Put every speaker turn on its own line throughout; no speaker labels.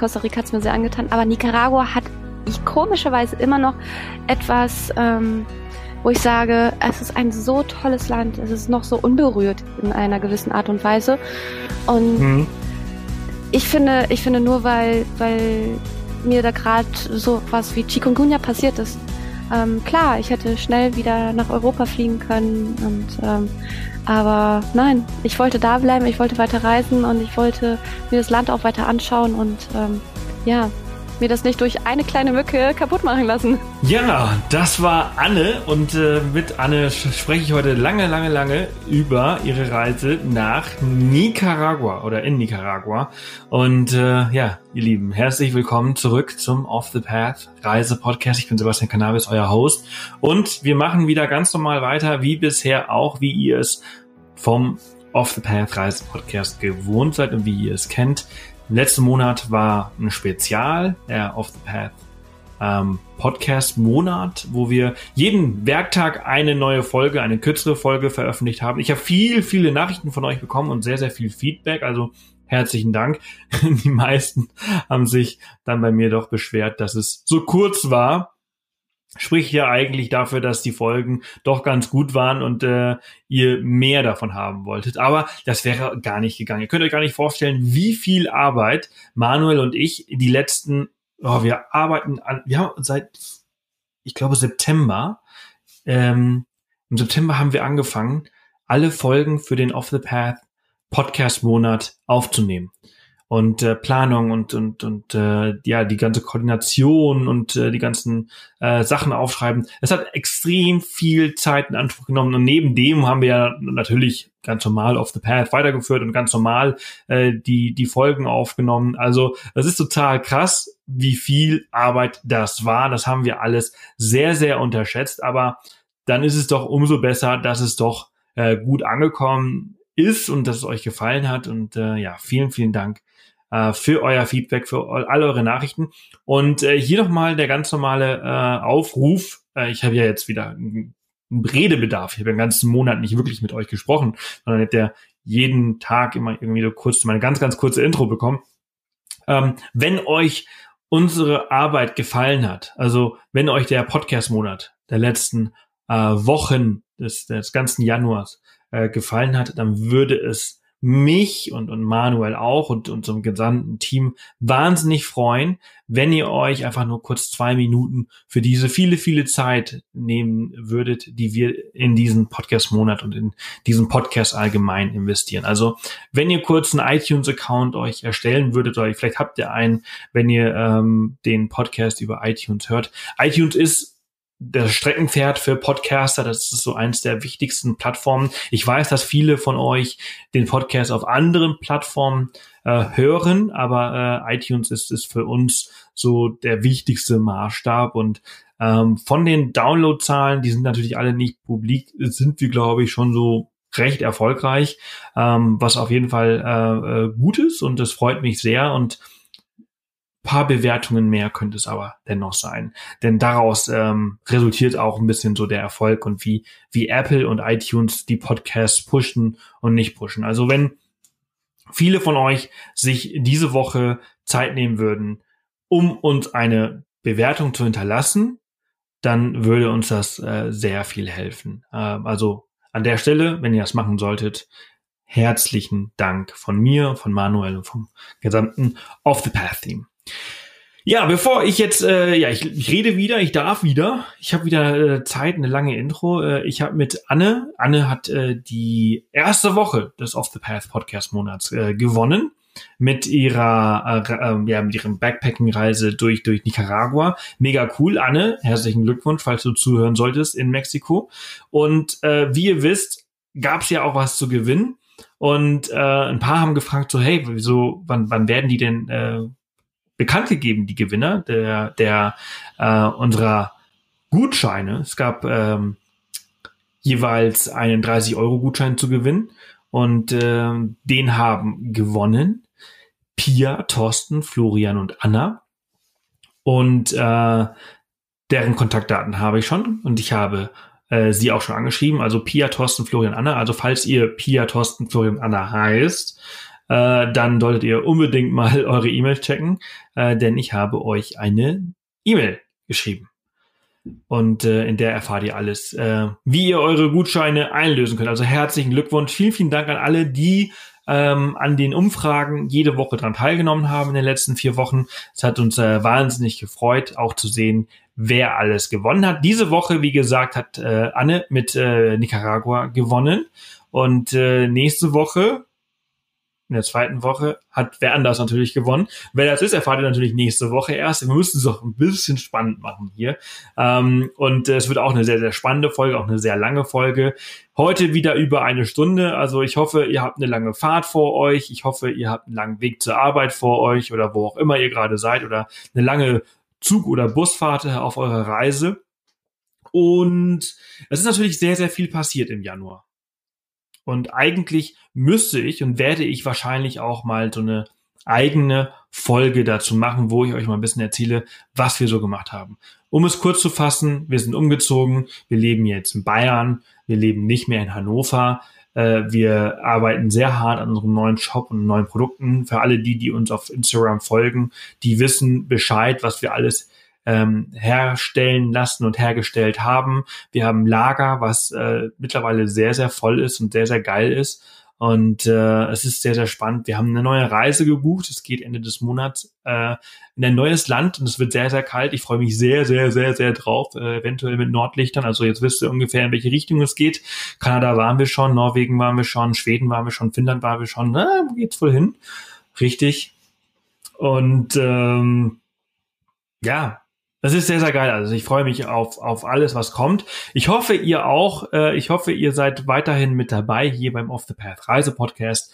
Costa Rica hat's mir sehr angetan, aber Nicaragua hat ich komischerweise immer noch etwas, ähm, wo ich sage, es ist ein so tolles Land, es ist noch so unberührt in einer gewissen Art und Weise. Und mhm. ich finde, ich finde nur, weil, weil mir da gerade so was wie Chikungunya passiert ist. Ähm, klar, ich hätte schnell wieder nach Europa fliegen können und ähm, aber nein, ich wollte da bleiben, ich wollte weiter reisen und ich wollte mir das Land auch weiter anschauen und ähm, ja, mir das nicht durch eine kleine Mücke kaputt machen lassen.
Ja, das war Anne und äh, mit Anne spreche ich heute lange, lange, lange über ihre Reise nach Nicaragua oder in Nicaragua. Und äh, ja, ihr Lieben, herzlich willkommen zurück zum Off the Path Reise Podcast. Ich bin Sebastian Cannabis, euer Host. Und wir machen wieder ganz normal weiter, wie bisher auch, wie ihr es vom Off the Path Reise Podcast gewohnt seid und wie ihr es kennt. Letzten Monat war ein Spezial, der Off the Path ähm, Podcast-Monat, wo wir jeden Werktag eine neue Folge, eine kürzere Folge veröffentlicht haben. Ich habe viel, viele Nachrichten von euch bekommen und sehr, sehr viel Feedback. Also herzlichen Dank. Die meisten haben sich dann bei mir doch beschwert, dass es so kurz war spricht ja eigentlich dafür, dass die Folgen doch ganz gut waren und äh, ihr mehr davon haben wolltet. Aber das wäre gar nicht gegangen. Ihr könnt euch gar nicht vorstellen, wie viel Arbeit Manuel und ich die letzten, oh, wir arbeiten an, wir haben seit, ich glaube, September, ähm, im September haben wir angefangen, alle Folgen für den Off the Path Podcast Monat aufzunehmen und äh, Planung und und und äh, ja die ganze Koordination und äh, die ganzen äh, Sachen aufschreiben. Es hat extrem viel Zeit in Anspruch genommen und neben dem haben wir ja natürlich ganz normal auf the path weitergeführt und ganz normal äh, die die Folgen aufgenommen. Also das ist total krass, wie viel Arbeit das war. Das haben wir alles sehr sehr unterschätzt, aber dann ist es doch umso besser, dass es doch äh, gut angekommen ist und dass es euch gefallen hat. Und äh, ja, vielen, vielen Dank äh, für euer Feedback, für all eure Nachrichten. Und äh, hier nochmal der ganz normale äh, Aufruf. Äh, ich habe ja jetzt wieder einen Redebedarf. Ich habe den ganzen Monat nicht wirklich mit euch gesprochen, sondern hätte der jeden Tag immer irgendwie so kurz meine ganz, ganz kurze Intro bekommen. Ähm, wenn euch unsere Arbeit gefallen hat, also wenn euch der Podcast-Monat der letzten äh, Wochen des, des ganzen Januars äh, gefallen hat, dann würde es mich und, und Manuel auch und unserem gesamten Team wahnsinnig freuen, wenn ihr euch einfach nur kurz zwei Minuten für diese viele, viele Zeit nehmen würdet, die wir in diesen Podcast-Monat und in diesen Podcast allgemein investieren. Also wenn ihr kurz einen iTunes-Account euch erstellen würdet, oder vielleicht habt ihr einen, wenn ihr ähm, den Podcast über iTunes hört. iTunes ist das Streckenpferd für Podcaster, das ist so eins der wichtigsten Plattformen. Ich weiß, dass viele von euch den Podcast auf anderen Plattformen äh, hören, aber äh, iTunes ist, ist für uns so der wichtigste Maßstab und ähm, von den Downloadzahlen, die sind natürlich alle nicht publik, sind wir, glaube ich, schon so recht erfolgreich, ähm, was auf jeden Fall äh, äh, gut ist und das freut mich sehr und paar Bewertungen mehr könnte es aber dennoch sein. Denn daraus ähm, resultiert auch ein bisschen so der Erfolg und wie, wie Apple und iTunes die Podcasts pushen und nicht pushen. Also wenn viele von euch sich diese Woche Zeit nehmen würden, um uns eine Bewertung zu hinterlassen, dann würde uns das äh, sehr viel helfen. Äh, also an der Stelle, wenn ihr das machen solltet, herzlichen Dank von mir, von Manuel und vom gesamten Off the Path Team. Ja, bevor ich jetzt, äh, ja, ich, ich rede wieder, ich darf wieder. Ich habe wieder äh, Zeit, eine lange Intro. Äh, ich habe mit Anne, Anne hat äh, die erste Woche des Off the Path Podcast Monats äh, gewonnen mit ihrer, äh, äh, ja, mit ihrem Backpacking-Reise durch, durch Nicaragua. Mega cool, Anne. Herzlichen Glückwunsch, falls du zuhören solltest in Mexiko. Und äh, wie ihr wisst, gab es ja auch was zu gewinnen. Und äh, ein paar haben gefragt, so, hey, wieso, wann, wann werden die denn äh, bekannt gegeben, die Gewinner der, der äh, unserer Gutscheine. Es gab ähm, jeweils einen 30-Euro-Gutschein zu gewinnen und äh, den haben gewonnen Pia, Thorsten, Florian und Anna. Und äh, deren Kontaktdaten habe ich schon und ich habe äh, sie auch schon angeschrieben. Also Pia, Thorsten, Florian, Anna. Also falls ihr Pia, Thorsten, Florian, Anna heißt, äh, dann solltet ihr unbedingt mal eure E-Mails checken, äh, denn ich habe euch eine E-Mail geschrieben. Und äh, in der erfahrt ihr alles, äh, wie ihr eure Gutscheine einlösen könnt. Also herzlichen Glückwunsch. Vielen, vielen Dank an alle, die ähm, an den Umfragen jede Woche dran teilgenommen haben in den letzten vier Wochen. Es hat uns äh, wahnsinnig gefreut, auch zu sehen, wer alles gewonnen hat. Diese Woche, wie gesagt, hat äh, Anne mit äh, Nicaragua gewonnen. Und äh, nächste Woche in der zweiten Woche hat wer anders natürlich gewonnen. Wer das ist, erfahrt ihr natürlich nächste Woche erst. Wir müssen es auch ein bisschen spannend machen hier. Ähm, und äh, es wird auch eine sehr, sehr spannende Folge, auch eine sehr lange Folge. Heute wieder über eine Stunde. Also ich hoffe, ihr habt eine lange Fahrt vor euch. Ich hoffe, ihr habt einen langen Weg zur Arbeit vor euch oder wo auch immer ihr gerade seid oder eine lange Zug- oder Busfahrt auf eurer Reise. Und es ist natürlich sehr, sehr viel passiert im Januar. Und eigentlich müsste ich und werde ich wahrscheinlich auch mal so eine eigene Folge dazu machen, wo ich euch mal ein bisschen erzähle, was wir so gemacht haben. Um es kurz zu fassen, wir sind umgezogen, wir leben jetzt in Bayern, wir leben nicht mehr in Hannover, äh, wir arbeiten sehr hart an unserem neuen Shop und neuen Produkten. Für alle die, die uns auf Instagram folgen, die wissen Bescheid, was wir alles ähm, herstellen lassen und hergestellt haben. Wir haben Lager, was äh, mittlerweile sehr, sehr voll ist und sehr, sehr geil ist. Und äh, es ist sehr, sehr spannend. Wir haben eine neue Reise gebucht. Es geht Ende des Monats äh, in ein neues Land und es wird sehr, sehr kalt. Ich freue mich sehr, sehr, sehr, sehr drauf. Äh, eventuell mit Nordlichtern. Also jetzt wisst ihr ungefähr, in welche Richtung es geht. Kanada waren wir schon, Norwegen waren wir schon, Schweden waren wir schon, Finnland waren wir schon. Na, wo geht's wohl hin? Richtig. Und ähm, ja, das ist sehr, sehr geil. Also ich freue mich auf, auf alles, was kommt. Ich hoffe, ihr auch. Äh, ich hoffe, ihr seid weiterhin mit dabei hier beim Off the Path Reise Podcast.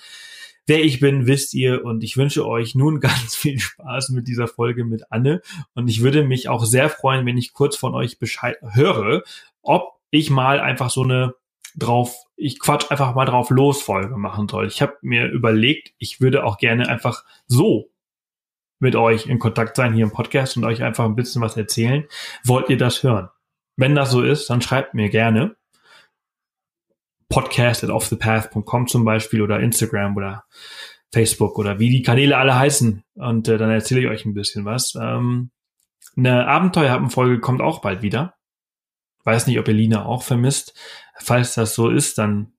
Wer ich bin, wisst ihr. Und ich wünsche euch nun ganz viel Spaß mit dieser Folge mit Anne. Und ich würde mich auch sehr freuen, wenn ich kurz von euch Bescheid höre, ob ich mal einfach so eine drauf, ich quatsch einfach mal drauf los Folge machen soll. Ich habe mir überlegt, ich würde auch gerne einfach so mit euch in Kontakt sein hier im Podcast und euch einfach ein bisschen was erzählen. Wollt ihr das hören? Wenn das so ist, dann schreibt mir gerne. Podcast at offthepath.com zum Beispiel oder Instagram oder Facebook oder wie die Kanäle alle heißen. Und äh, dann erzähle ich euch ein bisschen was. Ähm, eine Abenteuerhappen-Folge kommt auch bald wieder. Weiß nicht, ob ihr Lina auch vermisst. Falls das so ist, dann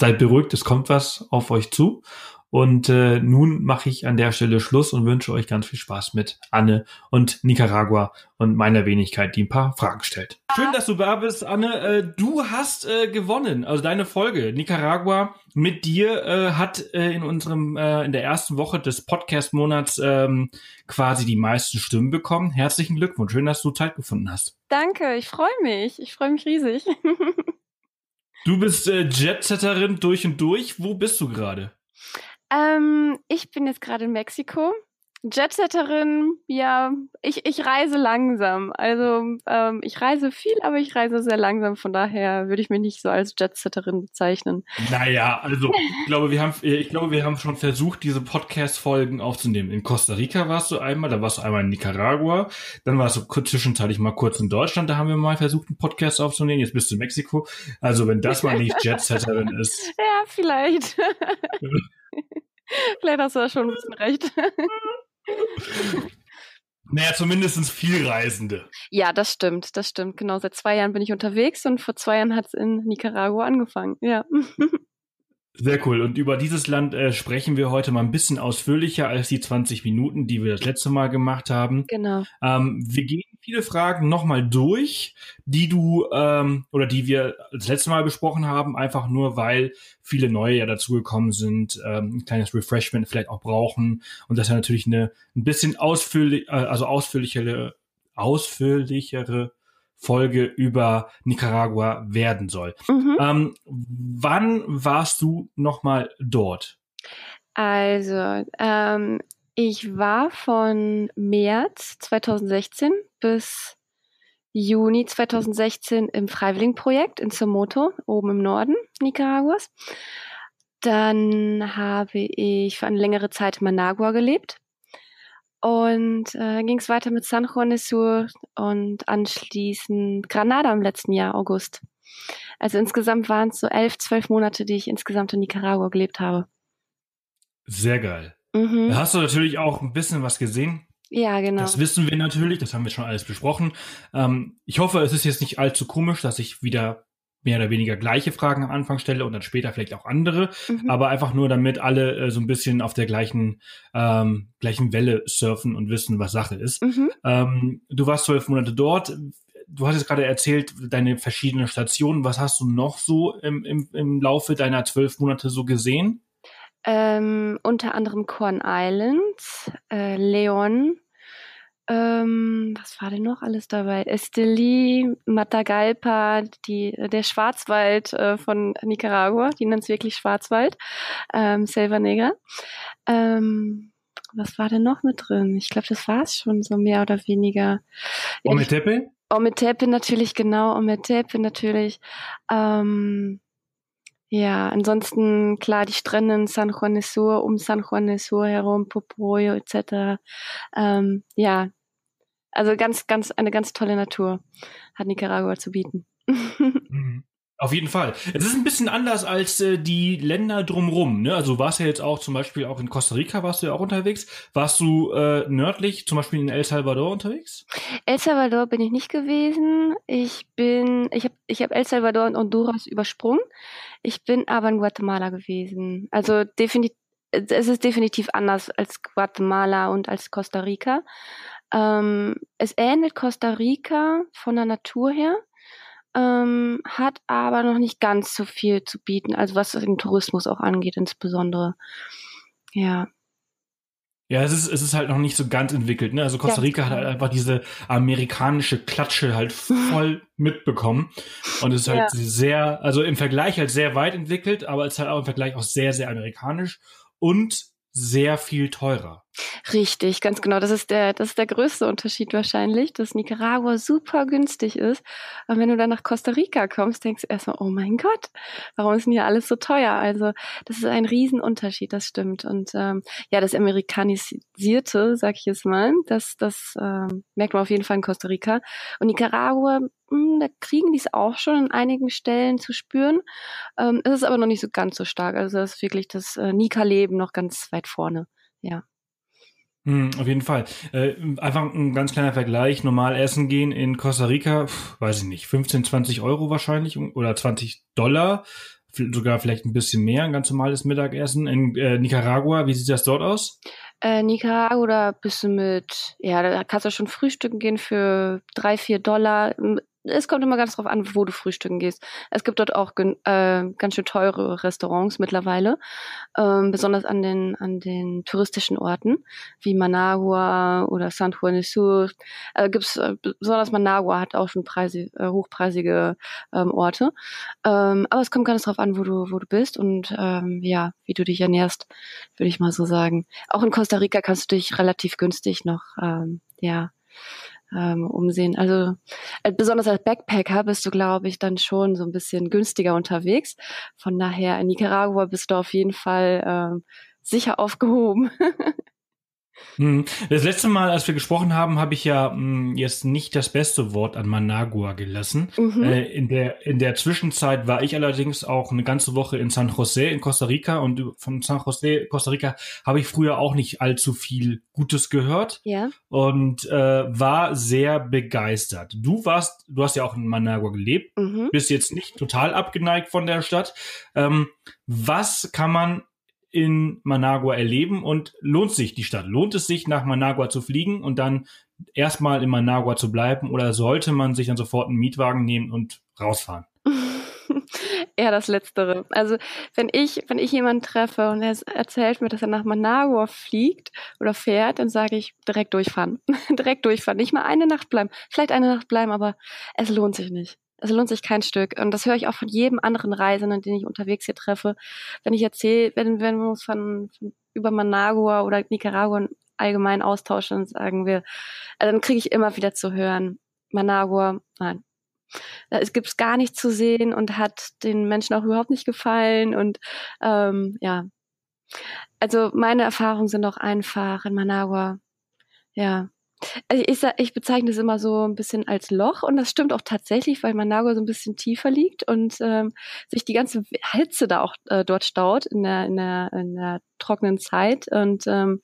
seid beruhigt, es kommt was auf euch zu. Und äh, nun mache ich an der Stelle Schluss und wünsche euch ganz viel Spaß mit Anne und Nicaragua und meiner Wenigkeit, die ein paar Fragen stellt. Schön, dass du da bist, Anne. Äh, du hast äh, gewonnen, also deine Folge. Nicaragua mit dir äh, hat äh, in unserem äh, in der ersten Woche des Podcast-Monats ähm, quasi die meisten Stimmen bekommen. Herzlichen Glückwunsch. Schön, dass du Zeit gefunden hast.
Danke, ich freue mich. Ich freue mich riesig.
du bist äh, Jetsetterin durch und durch. Wo bist du gerade?
Ähm, ich bin jetzt gerade in Mexiko. Jetsetterin, ja, ich, ich reise langsam. Also ähm, ich reise viel, aber ich reise sehr langsam. Von daher würde ich mich nicht so als Jetsetterin bezeichnen.
Naja, also ich glaube, wir haben, ich glaube, wir haben schon versucht, diese Podcast-Folgen aufzunehmen. In Costa Rica warst du einmal, da warst du einmal in Nicaragua, dann warst du zwischenzeitlich mal kurz in Deutschland, da haben wir mal versucht, einen Podcast aufzunehmen. Jetzt bist du in Mexiko. Also wenn das mal nicht Jetsetterin ist.
Ja, vielleicht. Vielleicht hast du da schon ein bisschen recht.
Naja, zumindest viel Reisende.
Ja, das stimmt, das stimmt. Genau, seit zwei Jahren bin ich unterwegs und vor zwei Jahren hat es in Nicaragua angefangen. Ja.
Sehr cool. Und über dieses Land äh, sprechen wir heute mal ein bisschen ausführlicher als die 20 Minuten, die wir das letzte Mal gemacht haben.
Genau.
Ähm, wir gehen viele Fragen nochmal durch, die du ähm, oder die wir das letzte Mal besprochen haben, einfach nur weil viele neue ja dazugekommen sind, ähm, ein kleines Refreshment vielleicht auch brauchen und das ja natürlich eine ein bisschen ausführlich, äh, also ausführlichere, ausführlichere Folge über Nicaragua werden soll. Mhm. Ähm, wann warst du nochmal dort?
Also, ähm, ich war von März 2016 bis Juni 2016 im Freiwilligenprojekt in Somoto, oben im Norden Nicaraguas. Dann habe ich für eine längere Zeit in Managua gelebt. Und äh, ging es weiter mit San Juan de Sur und anschließend Granada im letzten Jahr, August. Also insgesamt waren es so elf, zwölf Monate, die ich insgesamt in Nicaragua gelebt habe.
Sehr geil. Mhm. Da hast du natürlich auch ein bisschen was gesehen.
Ja, genau.
Das wissen wir natürlich, das haben wir schon alles besprochen. Ähm, ich hoffe, es ist jetzt nicht allzu komisch, dass ich wieder mehr oder weniger gleiche Fragen am Anfang stelle und dann später vielleicht auch andere, mhm. aber einfach nur damit alle äh, so ein bisschen auf der gleichen ähm, gleichen Welle surfen und wissen, was Sache ist. Mhm. Ähm, du warst zwölf Monate dort. Du hast jetzt gerade erzählt, deine verschiedenen Stationen. Was hast du noch so im, im, im Laufe deiner zwölf Monate so gesehen?
Ähm, unter anderem Corn Island, äh, Leon, ähm, was war denn noch alles dabei? Esteli, Matagalpa, die, der Schwarzwald äh, von Nicaragua, die nennt es wirklich Schwarzwald, ähm, Selva Negra. Ähm, was war denn noch mit drin? Ich glaube, das war es schon so mehr oder weniger.
Ometepe?
Ometepe natürlich, genau, Ometepe natürlich. Ähm, ja, ansonsten klar die Strände in San Juan de Sur, um San Juan de Sur herum, Popoyo etc. Ähm, ja, also ganz, ganz, eine ganz tolle Natur hat Nicaragua zu bieten.
Mhm. Auf jeden Fall. Es ist ein bisschen anders als äh, die Länder drumrum. Ne? Also warst ja jetzt auch zum Beispiel auch in Costa Rica warst du ja auch unterwegs. Warst du äh, nördlich, zum Beispiel in El Salvador unterwegs?
El Salvador bin ich nicht gewesen. Ich bin, ich habe, ich habe El Salvador und Honduras übersprungen. Ich bin aber in Guatemala gewesen. Also definitiv, es ist definitiv anders als Guatemala und als Costa Rica. Ähm, es ähnelt Costa Rica von der Natur her, ähm, hat aber noch nicht ganz so viel zu bieten, also was den Tourismus auch angeht, insbesondere. Ja.
Ja, es ist, es ist halt noch nicht so ganz entwickelt. Ne? Also Costa Rica hat halt einfach diese amerikanische Klatsche halt voll mitbekommen. Und es ist halt ja. sehr, also im Vergleich halt sehr weit entwickelt, aber es ist halt auch im Vergleich auch sehr, sehr amerikanisch und sehr viel teurer.
Richtig, ganz genau. Das ist der, das ist der größte Unterschied wahrscheinlich, dass Nicaragua super günstig ist. Und wenn du dann nach Costa Rica kommst, denkst du erstmal, oh mein Gott, warum ist denn hier alles so teuer? Also, das ist ein Riesenunterschied, das stimmt. Und ähm, ja, das Amerikanisierte, sag ich jetzt mal, das, das ähm, merkt man auf jeden Fall in Costa Rica. Und Nicaragua, hm, da kriegen die es auch schon an einigen Stellen zu spüren. Ähm, es ist aber noch nicht so ganz so stark. Also, das ist wirklich das äh, Nika-Leben noch ganz weit vorne. Ja.
Hm, auf jeden Fall. Äh, einfach ein ganz kleiner Vergleich. Normal essen gehen in Costa Rica, pf, weiß ich nicht, 15, 20 Euro wahrscheinlich oder 20 Dollar, sogar vielleicht ein bisschen mehr, ein ganz normales Mittagessen. In äh, Nicaragua, wie sieht das dort aus?
Äh, Nicaragua, da bist du mit, ja, da kannst du schon frühstücken gehen für drei, vier Dollar es kommt immer ganz drauf an, wo du frühstücken gehst. Es gibt dort auch äh, ganz schön teure Restaurants mittlerweile, ähm, besonders an den an den touristischen Orten wie Managua oder San Juan de Sur. Äh, gibt's äh, besonders Managua hat auch schon preisig, äh, hochpreisige ähm, Orte. Ähm, aber es kommt ganz drauf an, wo du wo du bist und ähm, ja, wie du dich ernährst, würde ich mal so sagen. Auch in Costa Rica kannst du dich relativ günstig noch ähm, ja ähm, umsehen. Also äh, besonders als Backpacker bist du, glaube ich, dann schon so ein bisschen günstiger unterwegs. Von daher in Nicaragua bist du auf jeden Fall ähm, sicher aufgehoben.
Hm. Das letzte Mal, als wir gesprochen haben, habe ich ja mh, hm, jetzt nicht das beste Wort an Managua gelassen. Mhm. Äh, in der in der Zwischenzeit war ich allerdings auch eine ganze Woche in San Jose in Costa Rica und von San Jose Costa Rica habe ich früher auch nicht allzu viel Gutes gehört
ja.
und äh, war sehr begeistert. Du warst, du hast ja auch in Managua gelebt, mhm. bist jetzt nicht total abgeneigt von der Stadt. Ähm, was kann man in Managua erleben und lohnt sich die Stadt? Lohnt es sich, nach Managua zu fliegen und dann erstmal in Managua zu bleiben oder sollte man sich dann sofort einen Mietwagen nehmen und rausfahren?
Eher das Letztere. Also wenn ich, wenn ich jemanden treffe und er erzählt mir, dass er nach Managua fliegt oder fährt, dann sage ich direkt durchfahren. direkt durchfahren. Nicht mal eine Nacht bleiben. Vielleicht eine Nacht bleiben, aber es lohnt sich nicht. Es lohnt sich kein Stück. Und das höre ich auch von jedem anderen Reisenden, den ich unterwegs hier treffe. Wenn ich erzähle, wenn, wenn wir uns von, von über Managua oder Nicaragua allgemein austauschen, sagen wir, also dann kriege ich immer wieder zu hören, Managua, nein. Es gibt gar nichts zu sehen und hat den Menschen auch überhaupt nicht gefallen. Und ähm, ja, also meine Erfahrungen sind auch einfach in Managua. Ja, also ich, ich bezeichne es immer so ein bisschen als Loch und das stimmt auch tatsächlich, weil Managua so ein bisschen tiefer liegt und ähm, sich die ganze Hitze da auch äh, dort staut in der, in der, in der trockenen Zeit. Und ähm,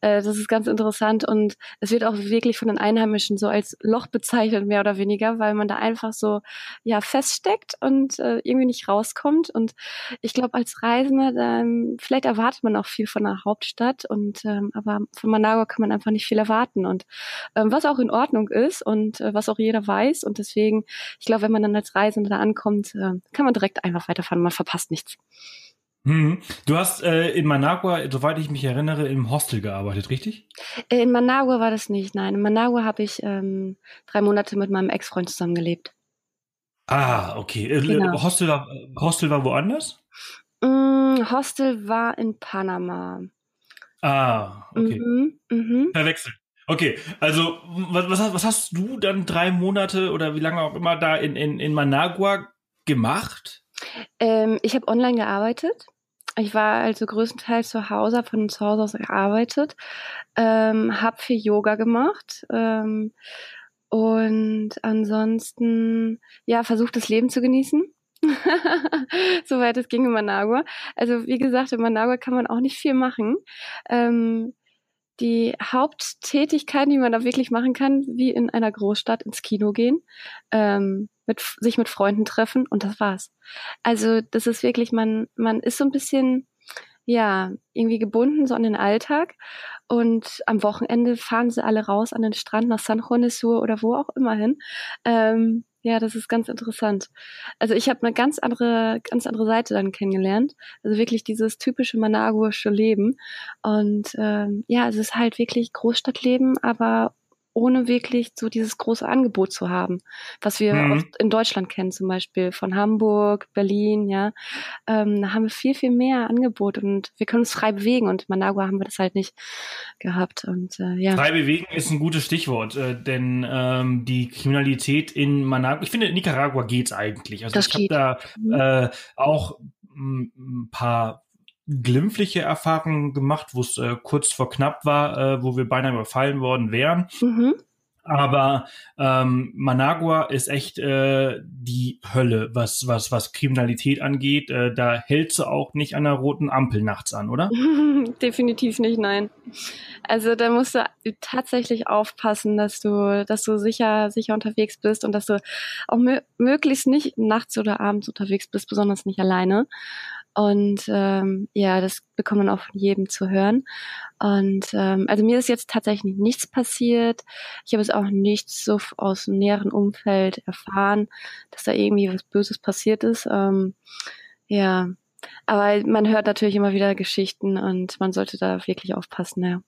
äh, das ist ganz interessant. Und es wird auch wirklich von den Einheimischen so als Loch bezeichnet, mehr oder weniger, weil man da einfach so ja feststeckt und äh, irgendwie nicht rauskommt. Und ich glaube als Reisender dann vielleicht erwartet man auch viel von der Hauptstadt. Und ähm, aber von Managua kann man einfach nicht viel erwarten. Und ähm, was auch in Ordnung ist und äh, was auch jeder weiß. Und deswegen ich glaube, wenn man dann als Reisender da ankommt, äh, kann man direkt einfach weiterfahren, man verpasst nichts.
Hm. Du hast äh, in Managua, soweit ich mich erinnere, im Hostel gearbeitet, richtig?
Äh, in Managua war das nicht, nein. In Managua habe ich ähm, drei Monate mit meinem Ex-Freund zusammengelebt.
Ah, okay. Äh, genau. Hostel, war, Hostel war woanders?
Mm, Hostel war in Panama.
Ah, okay. Mhm, mh. Verwechselt. Okay, also was, was hast du dann drei Monate oder wie lange auch immer da in, in, in Managua gemacht?
Ähm, ich habe online gearbeitet. Ich war also größtenteils zu Hause, habe von zu Hause aus gearbeitet, ähm, habe viel Yoga gemacht ähm, und ansonsten ja versucht das Leben zu genießen. Soweit es ging in Managua. Also wie gesagt, in Managua kann man auch nicht viel machen. Ähm, die Haupttätigkeiten, die man da wirklich machen kann, wie in einer Großstadt ins Kino gehen, ähm, mit, sich mit Freunden treffen und das war's. Also das ist wirklich, man, man ist so ein bisschen, ja, irgendwie gebunden so an den Alltag und am Wochenende fahren sie alle raus an den Strand nach San Juan Sur oder wo auch immer hin. Ähm, ja, das ist ganz interessant. Also ich habe eine ganz andere, ganz andere Seite dann kennengelernt. Also wirklich dieses typische managuische Leben. Und ähm, ja, es ist halt wirklich Großstadtleben, aber ohne wirklich so dieses große Angebot zu haben, was wir mhm. oft in Deutschland kennen, zum Beispiel von Hamburg, Berlin, ja. Ähm, da haben wir viel, viel mehr Angebot und wir können uns frei bewegen und in Managua haben wir das halt nicht gehabt. Und äh, ja.
Frei bewegen ist ein gutes Stichwort, äh, denn ähm, die Kriminalität in Managua, ich finde, in Nicaragua geht's eigentlich. Also das ich habe da mhm. äh, auch ein paar glimpfliche Erfahrungen gemacht, wo es äh, kurz vor knapp war, äh, wo wir beinahe überfallen worden wären. Mhm. Aber ähm, Managua ist echt äh, die Hölle, was was was Kriminalität angeht. Äh, da hältst du auch nicht an der roten Ampel nachts an, oder?
Definitiv nicht, nein. Also da musst du tatsächlich aufpassen, dass du dass du sicher sicher unterwegs bist und dass du auch möglichst nicht nachts oder abends unterwegs bist, besonders nicht alleine. Und ähm, ja, das bekommt man auch von jedem zu hören. Und ähm, also mir ist jetzt tatsächlich nichts passiert. Ich habe es auch nichts so aus dem näheren Umfeld erfahren, dass da irgendwie was Böses passiert ist. Ähm, ja, aber man hört natürlich immer wieder Geschichten und man sollte da wirklich aufpassen, ja.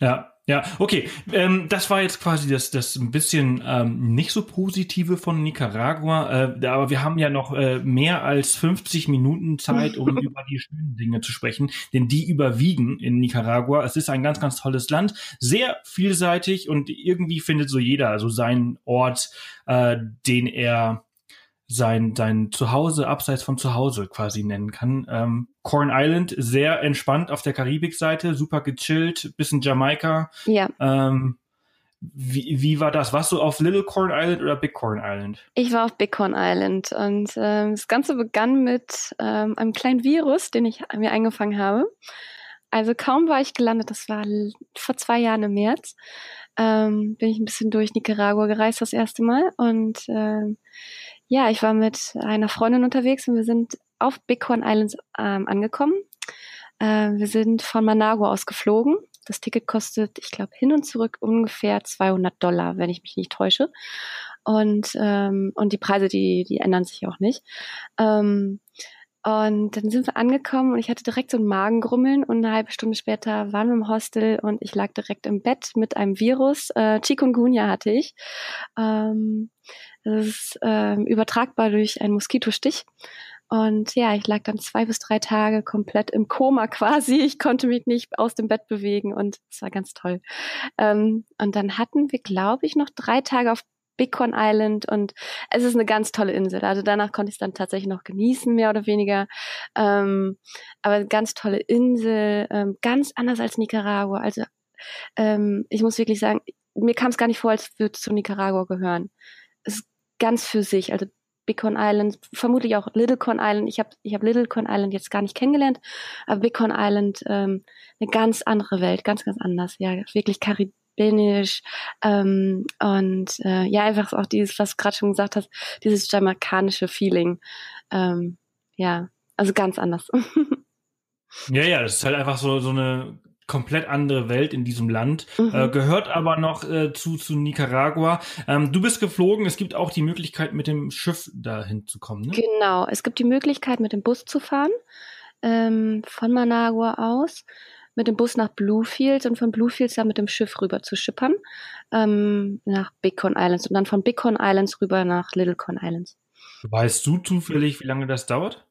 Ja, ja, okay. Ähm, das war jetzt quasi das, das ein bisschen ähm, nicht so positive von Nicaragua. Äh, aber wir haben ja noch äh, mehr als 50 Minuten Zeit, um über die schönen Dinge zu sprechen, denn die überwiegen in Nicaragua. Es ist ein ganz, ganz tolles Land, sehr vielseitig und irgendwie findet so jeder so seinen Ort, äh, den er sein, sein Zuhause abseits von Zuhause quasi nennen kann. Ähm, Corn Island, sehr entspannt auf der Karibikseite, super gechillt, bisschen Jamaika.
Ja.
Ähm, wie, wie war das? Warst du auf Little Corn Island oder Big Corn Island?
Ich war auf Big Corn Island und ähm, das Ganze begann mit ähm, einem kleinen Virus, den ich mir eingefangen habe. Also kaum war ich gelandet, das war vor zwei Jahren im März, ähm, bin ich ein bisschen durch Nicaragua gereist das erste Mal und ähm, ja, ich war mit einer Freundin unterwegs und wir sind auf Bighorn Islands ähm, angekommen. Äh, wir sind von Managua aus geflogen. Das Ticket kostet, ich glaube, hin und zurück ungefähr 200 Dollar, wenn ich mich nicht täusche. Und, ähm, und die Preise, die, die ändern sich auch nicht. Ähm, und dann sind wir angekommen und ich hatte direkt so ein Magengrummeln und eine halbe Stunde später waren wir im Hostel und ich lag direkt im Bett mit einem Virus. Äh, Chikungunya hatte ich. Ähm, das ist ähm, übertragbar durch einen Moskitostich. Und ja, ich lag dann zwei bis drei Tage komplett im Koma quasi. Ich konnte mich nicht aus dem Bett bewegen und es war ganz toll. Ähm, und dann hatten wir, glaube ich, noch drei Tage auf Bighorn Island und es ist eine ganz tolle Insel. Also danach konnte ich es dann tatsächlich noch genießen, mehr oder weniger. Ähm, aber eine ganz tolle Insel, ähm, ganz anders als Nicaragua. Also ähm, ich muss wirklich sagen, mir kam es gar nicht vor, als würde es zu Nicaragua gehören. Ganz für sich. Also Big Island, vermutlich auch Little Con Island. Ich habe ich hab Little Con Island jetzt gar nicht kennengelernt, aber Big Island ähm, eine ganz andere Welt, ganz, ganz anders. Ja, wirklich karibinisch ähm, und äh, ja, einfach auch dieses, was du gerade schon gesagt hast, dieses jamaikanische Feeling. Ähm, ja, also ganz anders.
ja, ja, das ist halt einfach so, so eine komplett andere Welt in diesem Land, mhm. äh, gehört aber noch äh, zu, zu Nicaragua. Ähm, du bist geflogen, es gibt auch die Möglichkeit, mit dem Schiff dahin zu kommen. Ne?
Genau, es gibt die Möglichkeit, mit dem Bus zu fahren, ähm, von Managua aus, mit dem Bus nach Bluefields und von Bluefields dann mit dem Schiff rüber zu schippern, ähm, nach Bighorn Islands und dann von Bighorn Islands rüber nach Littlecorn Islands.
Weißt du zufällig, wie lange das dauert?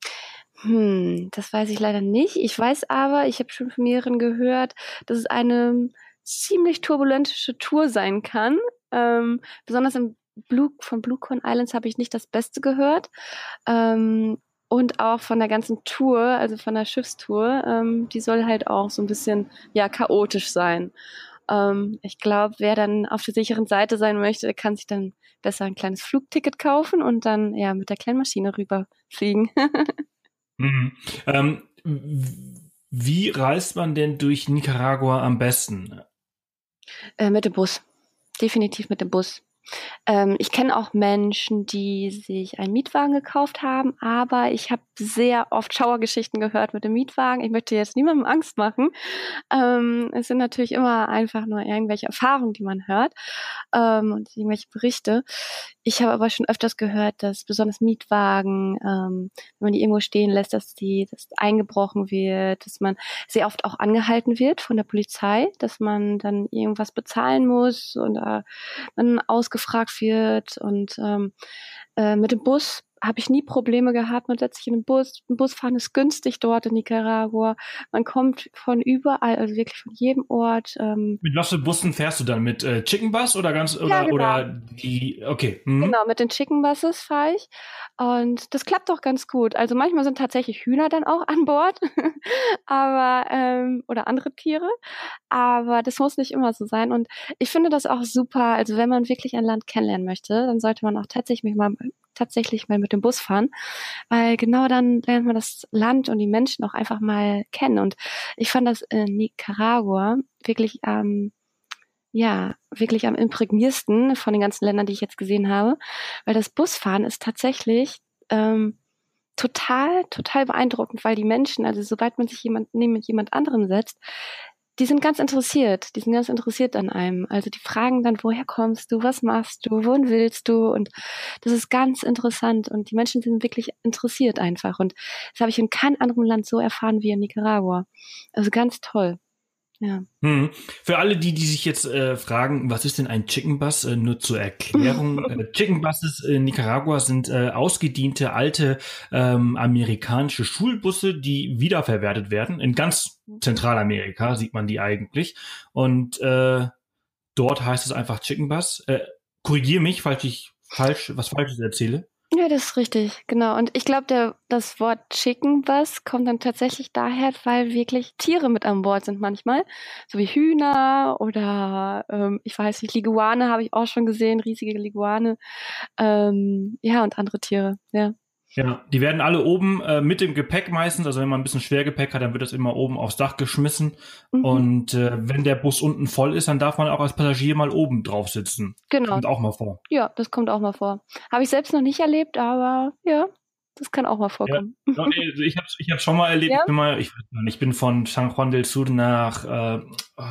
Hm, das weiß ich leider nicht. Ich weiß aber, ich habe schon von mehreren gehört, dass es eine ziemlich turbulentische Tour sein kann. Ähm, besonders im Blue, von Bluecorn Islands habe ich nicht das Beste gehört. Ähm, und auch von der ganzen Tour, also von der Schiffstour, ähm, die soll halt auch so ein bisschen ja chaotisch sein. Ähm, ich glaube, wer dann auf der sicheren Seite sein möchte, der kann sich dann besser ein kleines Flugticket kaufen und dann ja mit der kleinen Maschine rüberfliegen.
Mhm. Ähm, wie reist man denn durch Nicaragua am besten?
Äh, mit dem Bus. Definitiv mit dem Bus. Ähm, ich kenne auch Menschen, die sich einen Mietwagen gekauft haben, aber ich habe sehr oft Schauergeschichten gehört mit dem Mietwagen. Ich möchte jetzt niemandem Angst machen. Ähm, es sind natürlich immer einfach nur irgendwelche Erfahrungen, die man hört ähm, und irgendwelche Berichte. Ich habe aber schon öfters gehört, dass besonders Mietwagen, ähm, wenn man die irgendwo stehen lässt, dass die dass eingebrochen wird, dass man sehr oft auch angehalten wird von der Polizei, dass man dann irgendwas bezahlen muss und äh, man ausge gefragt wird und ähm, äh, mit dem Bus habe ich nie Probleme gehabt. Man setzt sich in den Bus. Ein Busfahren ist günstig dort in Nicaragua. Man kommt von überall, also wirklich von jedem Ort. Ähm.
Mit was für Bussen fährst du dann? Mit äh, Chicken Bus oder ganz oder, ja, genau. oder die? Okay.
Mhm. Genau, mit den Chicken Buses fahre ich und das klappt doch ganz gut. Also manchmal sind tatsächlich Hühner dann auch an Bord, aber ähm, oder andere Tiere. Aber das muss nicht immer so sein. Und ich finde das auch super. Also wenn man wirklich ein Land kennenlernen möchte, dann sollte man auch tatsächlich mal tatsächlich mal mit dem Bus fahren, weil genau dann lernt man das Land und die Menschen auch einfach mal kennen. Und ich fand das in Nicaragua wirklich ähm, ja, wirklich am imprägniersten von den ganzen Ländern, die ich jetzt gesehen habe, weil das Busfahren ist tatsächlich ähm, total, total beeindruckend, weil die Menschen, also sobald man sich jemand neben jemand anderem setzt, die sind ganz interessiert, die sind ganz interessiert an einem. Also die fragen dann, woher kommst du, was machst du, wohin willst du? Und das ist ganz interessant und die Menschen sind wirklich interessiert einfach. Und das habe ich in keinem anderen Land so erfahren wie in Nicaragua. Also ganz toll. Ja.
Hm. Für alle die, die sich jetzt äh, fragen, was ist denn ein Chicken Bus? Äh, nur zur Erklärung: äh, Chicken Buses in Nicaragua sind äh, ausgediente alte ähm, amerikanische Schulbusse, die wiederverwertet werden. In ganz Zentralamerika sieht man die eigentlich. Und äh, dort heißt es einfach Chicken Bus. Äh, Korrigiere mich, falls ich falsch was Falsches erzähle.
Ja, das ist richtig, genau. Und ich glaube, das Wort Chicken Bus kommt dann tatsächlich daher, weil wirklich Tiere mit an Bord sind manchmal. So wie Hühner oder ähm, ich weiß nicht, Liguane habe ich auch schon gesehen, riesige Liguane. Ähm, ja, und andere Tiere, ja.
Ja, die werden alle oben äh, mit dem Gepäck meistens, also wenn man ein bisschen Schwergepäck hat, dann wird das immer oben aufs Dach geschmissen. Mhm. Und äh, wenn der Bus unten voll ist, dann darf man auch als Passagier mal oben drauf sitzen.
Genau.
Kommt auch mal vor.
Ja, das kommt auch mal vor. Habe ich selbst noch nicht erlebt, aber ja, das kann auch mal vorkommen.
Ja, nee, ich habe ich hab schon mal erlebt. Ja? Ich, bin mal, ich, ich bin von San Juan del Sur nach äh, oh,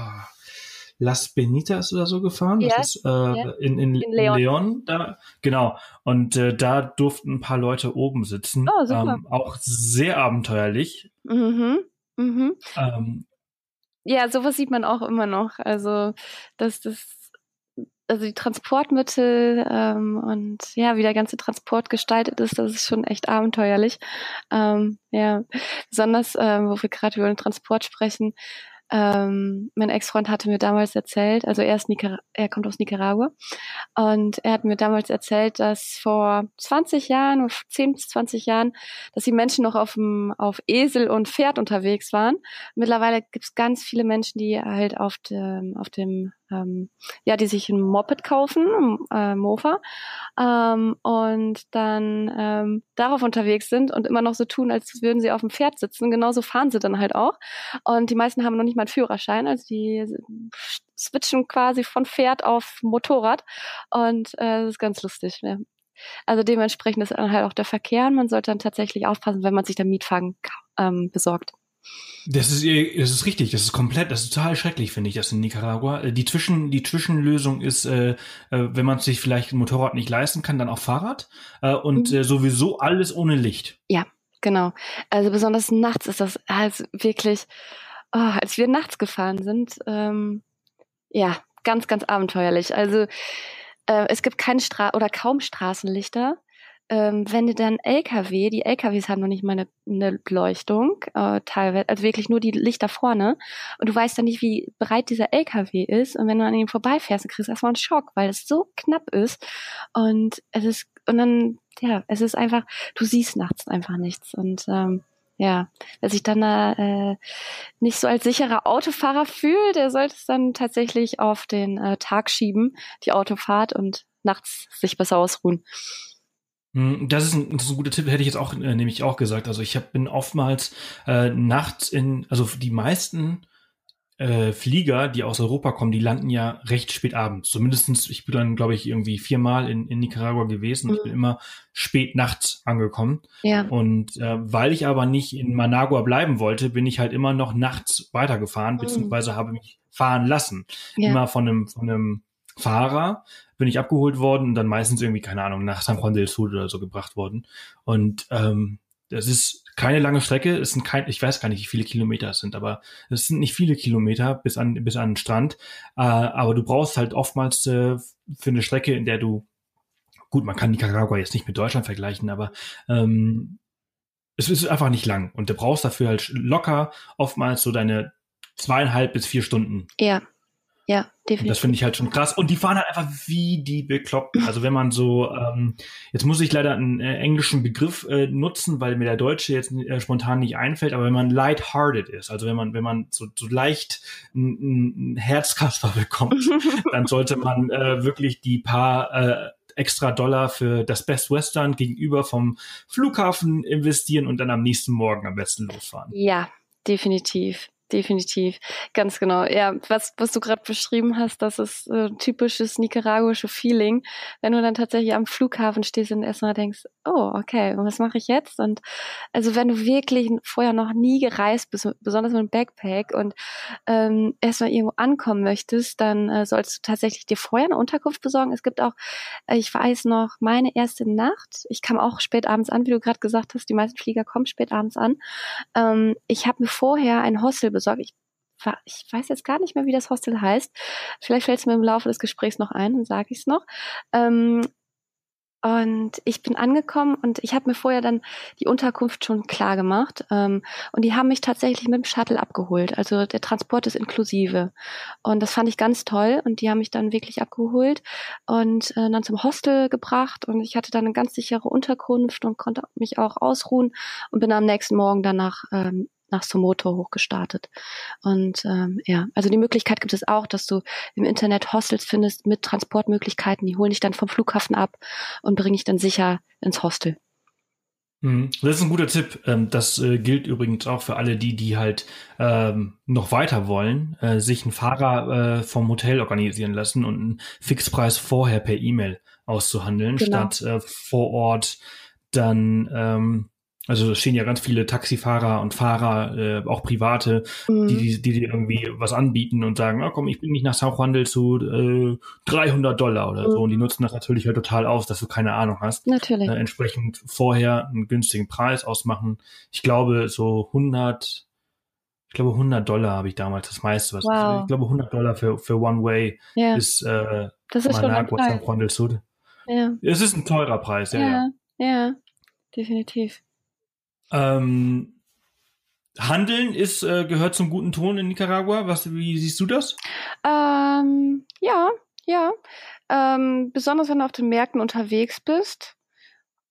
Las Benitas oder so gefahren. Ja, das ist äh, ja. in, in, in Leon. Leon. da, genau. Und äh, da durften ein paar Leute oben sitzen. Oh, super. Ähm, auch sehr abenteuerlich. Mhm. Mhm.
Ähm, ja, sowas sieht man auch immer noch. Also, dass das also die Transportmittel ähm, und ja, wie der ganze Transport gestaltet ist, das ist schon echt abenteuerlich. Ähm, ja, besonders, ähm, wo wir gerade über den Transport sprechen, ähm, mein Ex-Freund hatte mir damals erzählt, also er, ist Nicar er kommt aus Nicaragua und er hat mir damals erzählt, dass vor 20 Jahren, 10 bis 20 Jahren, dass die Menschen noch auf, dem, auf Esel und Pferd unterwegs waren. Mittlerweile gibt es ganz viele Menschen, die halt auf dem, auf dem ähm, ja, die sich ein Moped kaufen, äh, Mofa, ähm, und dann ähm, darauf unterwegs sind und immer noch so tun, als würden sie auf dem Pferd sitzen. Genauso fahren sie dann halt auch. Und die meisten haben noch nicht mal einen Führerschein, also die switchen quasi von Pferd auf Motorrad. Und äh, das ist ganz lustig. Ne? Also dementsprechend ist dann halt auch der Verkehr und man sollte dann tatsächlich aufpassen, wenn man sich der Mietwagen ähm, besorgt.
Das ist, das ist richtig, das ist komplett, das ist total schrecklich, finde ich, das in Nicaragua. Äh, die Zwischen, die Zwischenlösung ist, äh, äh, wenn man sich vielleicht ein Motorrad nicht leisten kann, dann auch Fahrrad äh, und mhm. äh, sowieso alles ohne Licht.
Ja, genau. Also besonders nachts ist das also wirklich, oh, als wir nachts gefahren sind, ähm, ja, ganz, ganz abenteuerlich. Also äh, es gibt keine Stra oder kaum Straßenlichter ähm, wenn du dann LKW, die LKWs haben noch nicht mal eine, eine Beleuchtung, äh, teilweise, also wirklich nur die Lichter vorne, und du weißt dann nicht, wie breit dieser LKW ist, und wenn du an ihm vorbeifährst, dann kriegst du erstmal einen Schock, weil es so knapp ist, und es ist, und dann, ja, es ist einfach, du siehst nachts einfach nichts, und ähm, ja, wer sich dann äh, nicht so als sicherer Autofahrer fühlt, der sollte es dann tatsächlich auf den äh, Tag schieben, die Autofahrt, und nachts sich besser ausruhen.
Hm, das ist, ein, das ist ein guter Tipp, hätte ich jetzt auch äh, nämlich auch gesagt. Also ich hab, bin oftmals äh, nachts in, also die meisten äh, Flieger, die aus Europa kommen, die landen ja recht spät abends. Zumindestens, ich bin dann, glaube ich, irgendwie viermal in, in Nicaragua gewesen. Mhm. Ich bin immer spät nachts angekommen.
Ja.
Und äh, weil ich aber nicht in Managua bleiben wollte, bin ich halt immer noch nachts weitergefahren, mhm. beziehungsweise habe mich fahren lassen. Ja. Immer von einem, von einem Fahrer, bin ich abgeholt worden und dann meistens irgendwie, keine Ahnung, nach San Juan del Sur oder so gebracht worden. Und ähm, das ist keine lange Strecke, es sind kein, ich weiß gar nicht, wie viele Kilometer es sind, aber es sind nicht viele Kilometer bis an, bis an den Strand. Äh, aber du brauchst halt oftmals äh, für eine Strecke, in der du, gut, man kann Nicaragua jetzt nicht mit Deutschland vergleichen, aber ähm, es ist einfach nicht lang. Und du brauchst dafür halt locker oftmals so deine zweieinhalb bis vier Stunden.
Ja. Ja,
definitiv. Das finde ich halt schon krass. Und die fahren halt einfach wie die Bekloppten. Also wenn man so, ähm, jetzt muss ich leider einen äh, englischen Begriff äh, nutzen, weil mir der Deutsche jetzt äh, spontan nicht einfällt, aber wenn man lighthearted ist, also wenn man, wenn man so, so leicht ein Herzkasper bekommt, dann sollte man äh, wirklich die paar äh, extra Dollar für das Best Western gegenüber vom Flughafen investieren und dann am nächsten Morgen am besten losfahren.
Ja, definitiv definitiv. Ganz genau. Ja, was, was du gerade beschrieben hast, das ist äh, typisches nicaraguische Feeling, wenn du dann tatsächlich am Flughafen stehst und erstmal denkst, oh, okay, und was mache ich jetzt? Und also wenn du wirklich vorher noch nie gereist bist, besonders mit einem Backpack und ähm, erstmal irgendwo ankommen möchtest, dann äh, solltest du tatsächlich dir vorher eine Unterkunft besorgen. Es gibt auch, äh, ich weiß noch, meine erste Nacht, ich kam auch spät abends an, wie du gerade gesagt hast, die meisten Flieger kommen spät abends an. Ähm, ich habe mir vorher ein Hostel besorgt. Ich, ich weiß jetzt gar nicht mehr, wie das Hostel heißt. Vielleicht fällt es mir im Laufe des Gesprächs noch ein, dann sage ich es noch. Ähm, und ich bin angekommen und ich habe mir vorher dann die Unterkunft schon klar gemacht. Ähm, und die haben mich tatsächlich mit dem Shuttle abgeholt. Also der Transport ist inklusive. Und das fand ich ganz toll. Und die haben mich dann wirklich abgeholt und äh, dann zum Hostel gebracht. Und ich hatte dann eine ganz sichere Unterkunft und konnte mich auch ausruhen und bin am nächsten Morgen danach ähm, nach Somoto hochgestartet. Und ähm, ja, also die Möglichkeit gibt es auch, dass du im Internet Hostels findest mit Transportmöglichkeiten. Die holen dich dann vom Flughafen ab und bringen dich dann sicher ins Hostel.
Mhm. Das ist ein guter Tipp. Ähm, das äh, gilt übrigens auch für alle die, die halt ähm, noch weiter wollen, äh, sich einen Fahrer äh, vom Hotel organisieren lassen und einen Fixpreis vorher per E-Mail auszuhandeln, genau. statt vor Ort dann ähm, also es stehen ja ganz viele Taxifahrer und Fahrer, äh, auch private, mhm. die, die, die irgendwie was anbieten und sagen, ah, komm, ich bin nicht nach San Juan del Sur, äh, 300 Dollar oder mhm. so. Und die nutzen das natürlich halt total aus, dass du keine Ahnung hast.
Natürlich.
Äh, entsprechend vorher einen günstigen Preis ausmachen. Ich glaube, so 100, ich glaube 100 Dollar habe ich damals das meiste. Was wow. Ich glaube 100 Dollar für, für One Way
ja.
ist, äh,
das ist Managua,
San Juan del Sur. Ja. Es ist ein teurer Preis. Ja,
ja, ja definitiv.
Ähm, Handeln ist äh, gehört zum guten Ton in Nicaragua. Was, wie siehst du das?
Ähm, ja, ja. Ähm, besonders wenn du auf den Märkten unterwegs bist.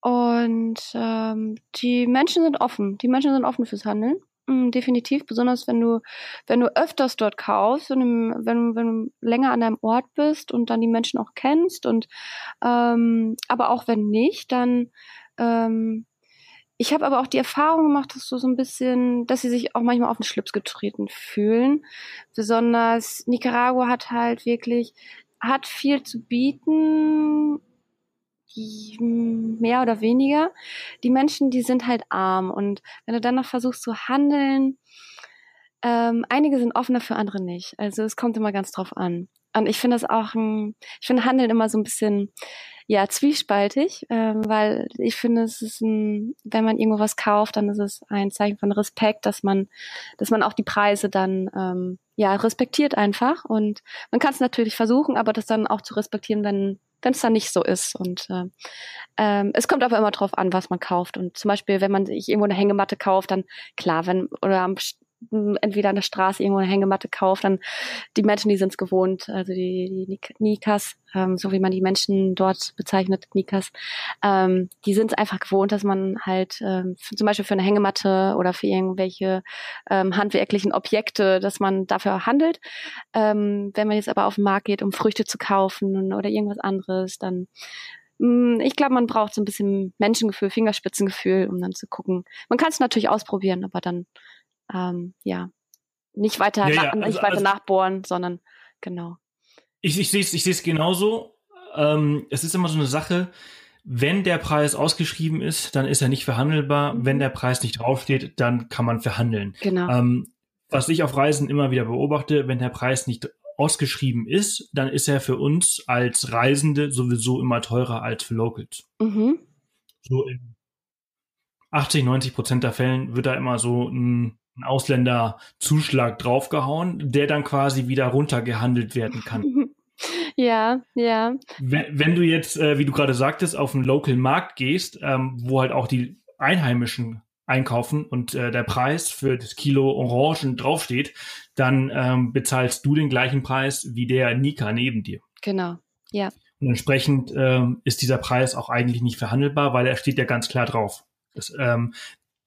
Und ähm, die Menschen sind offen. Die Menschen sind offen fürs Handeln. mh, definitiv, besonders wenn du, wenn du öfters dort kaufst, wenn du, wenn, wenn du länger an deinem Ort bist und dann die Menschen auch kennst und ähm, aber auch wenn nicht, dann ähm, ich habe aber auch die Erfahrung gemacht, dass so so ein bisschen, dass sie sich auch manchmal auf den Schlips getreten fühlen. Besonders Nicaragua hat halt wirklich, hat viel zu bieten, mehr oder weniger. Die Menschen, die sind halt arm und wenn du dann noch versuchst zu handeln, ähm, einige sind offener für andere nicht. Also es kommt immer ganz drauf an. Und ich finde das auch ein, ich finde Handeln immer so ein bisschen, ja, zwiespaltig, ähm, weil ich finde, es ist ein, wenn man irgendwo was kauft, dann ist es ein Zeichen von Respekt, dass man, dass man auch die Preise dann, ähm, ja, respektiert einfach. Und man kann es natürlich versuchen, aber das dann auch zu respektieren, wenn, wenn es dann nicht so ist. Und äh, ähm, es kommt aber immer drauf an, was man kauft. Und zum Beispiel, wenn man sich irgendwo eine Hängematte kauft, dann klar, wenn oder am entweder an der Straße irgendwo eine Hängematte kauft, dann die Menschen, die sind es gewohnt, also die, die Nikas, ähm, so wie man die Menschen dort bezeichnet, Nikas, ähm, die sind es einfach gewohnt, dass man halt ähm, zum Beispiel für eine Hängematte oder für irgendwelche ähm, handwerklichen Objekte, dass man dafür handelt. Ähm, wenn man jetzt aber auf den Markt geht, um Früchte zu kaufen oder irgendwas anderes, dann ich glaube, man braucht so ein bisschen Menschengefühl, Fingerspitzengefühl, um dann zu gucken. Man kann es natürlich ausprobieren, aber dann ähm, ja, nicht weiter, ja, ja. Also, nicht weiter also, nachbohren, sondern genau.
Ich, ich sehe es ich seh's genauso. Ähm, es ist immer so eine Sache, wenn der Preis ausgeschrieben ist, dann ist er nicht verhandelbar. Mhm. Wenn der Preis nicht draufsteht, dann kann man verhandeln.
Genau.
Ähm, was ich auf Reisen immer wieder beobachte, wenn der Preis nicht ausgeschrieben ist, dann ist er für uns als Reisende sowieso immer teurer als für Locals. Mhm. So in 80, 90 Prozent der Fällen wird da immer so ein ein Ausländerzuschlag draufgehauen, der dann quasi wieder runtergehandelt werden kann.
Ja, ja.
Wenn, wenn du jetzt, äh, wie du gerade sagtest, auf einen Local Markt gehst, ähm, wo halt auch die Einheimischen einkaufen und äh, der Preis für das Kilo Orangen draufsteht, dann ähm, bezahlst du den gleichen Preis wie der Nika neben dir.
Genau, ja.
Und entsprechend ähm, ist dieser Preis auch eigentlich nicht verhandelbar, weil er steht ja ganz klar drauf. Das, ähm,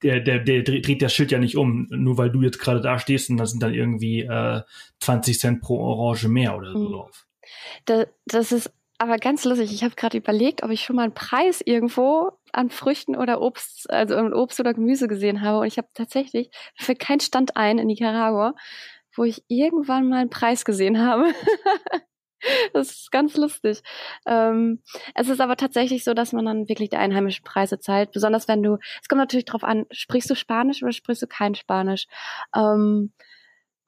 der, der, der dreht das Schild ja nicht um, nur weil du jetzt gerade da stehst und da sind dann irgendwie äh, 20 Cent pro Orange mehr oder so mhm. drauf.
Da, das ist aber ganz lustig. Ich habe gerade überlegt, ob ich schon mal einen Preis irgendwo an Früchten oder Obst, also Obst oder Gemüse gesehen habe. Und ich habe tatsächlich für keinen Stand ein in Nicaragua, wo ich irgendwann mal einen Preis gesehen habe. Das ist ganz lustig. Ähm, es ist aber tatsächlich so, dass man dann wirklich die einheimischen Preise zahlt. Besonders wenn du, es kommt natürlich drauf an, sprichst du Spanisch oder sprichst du kein Spanisch? Ähm,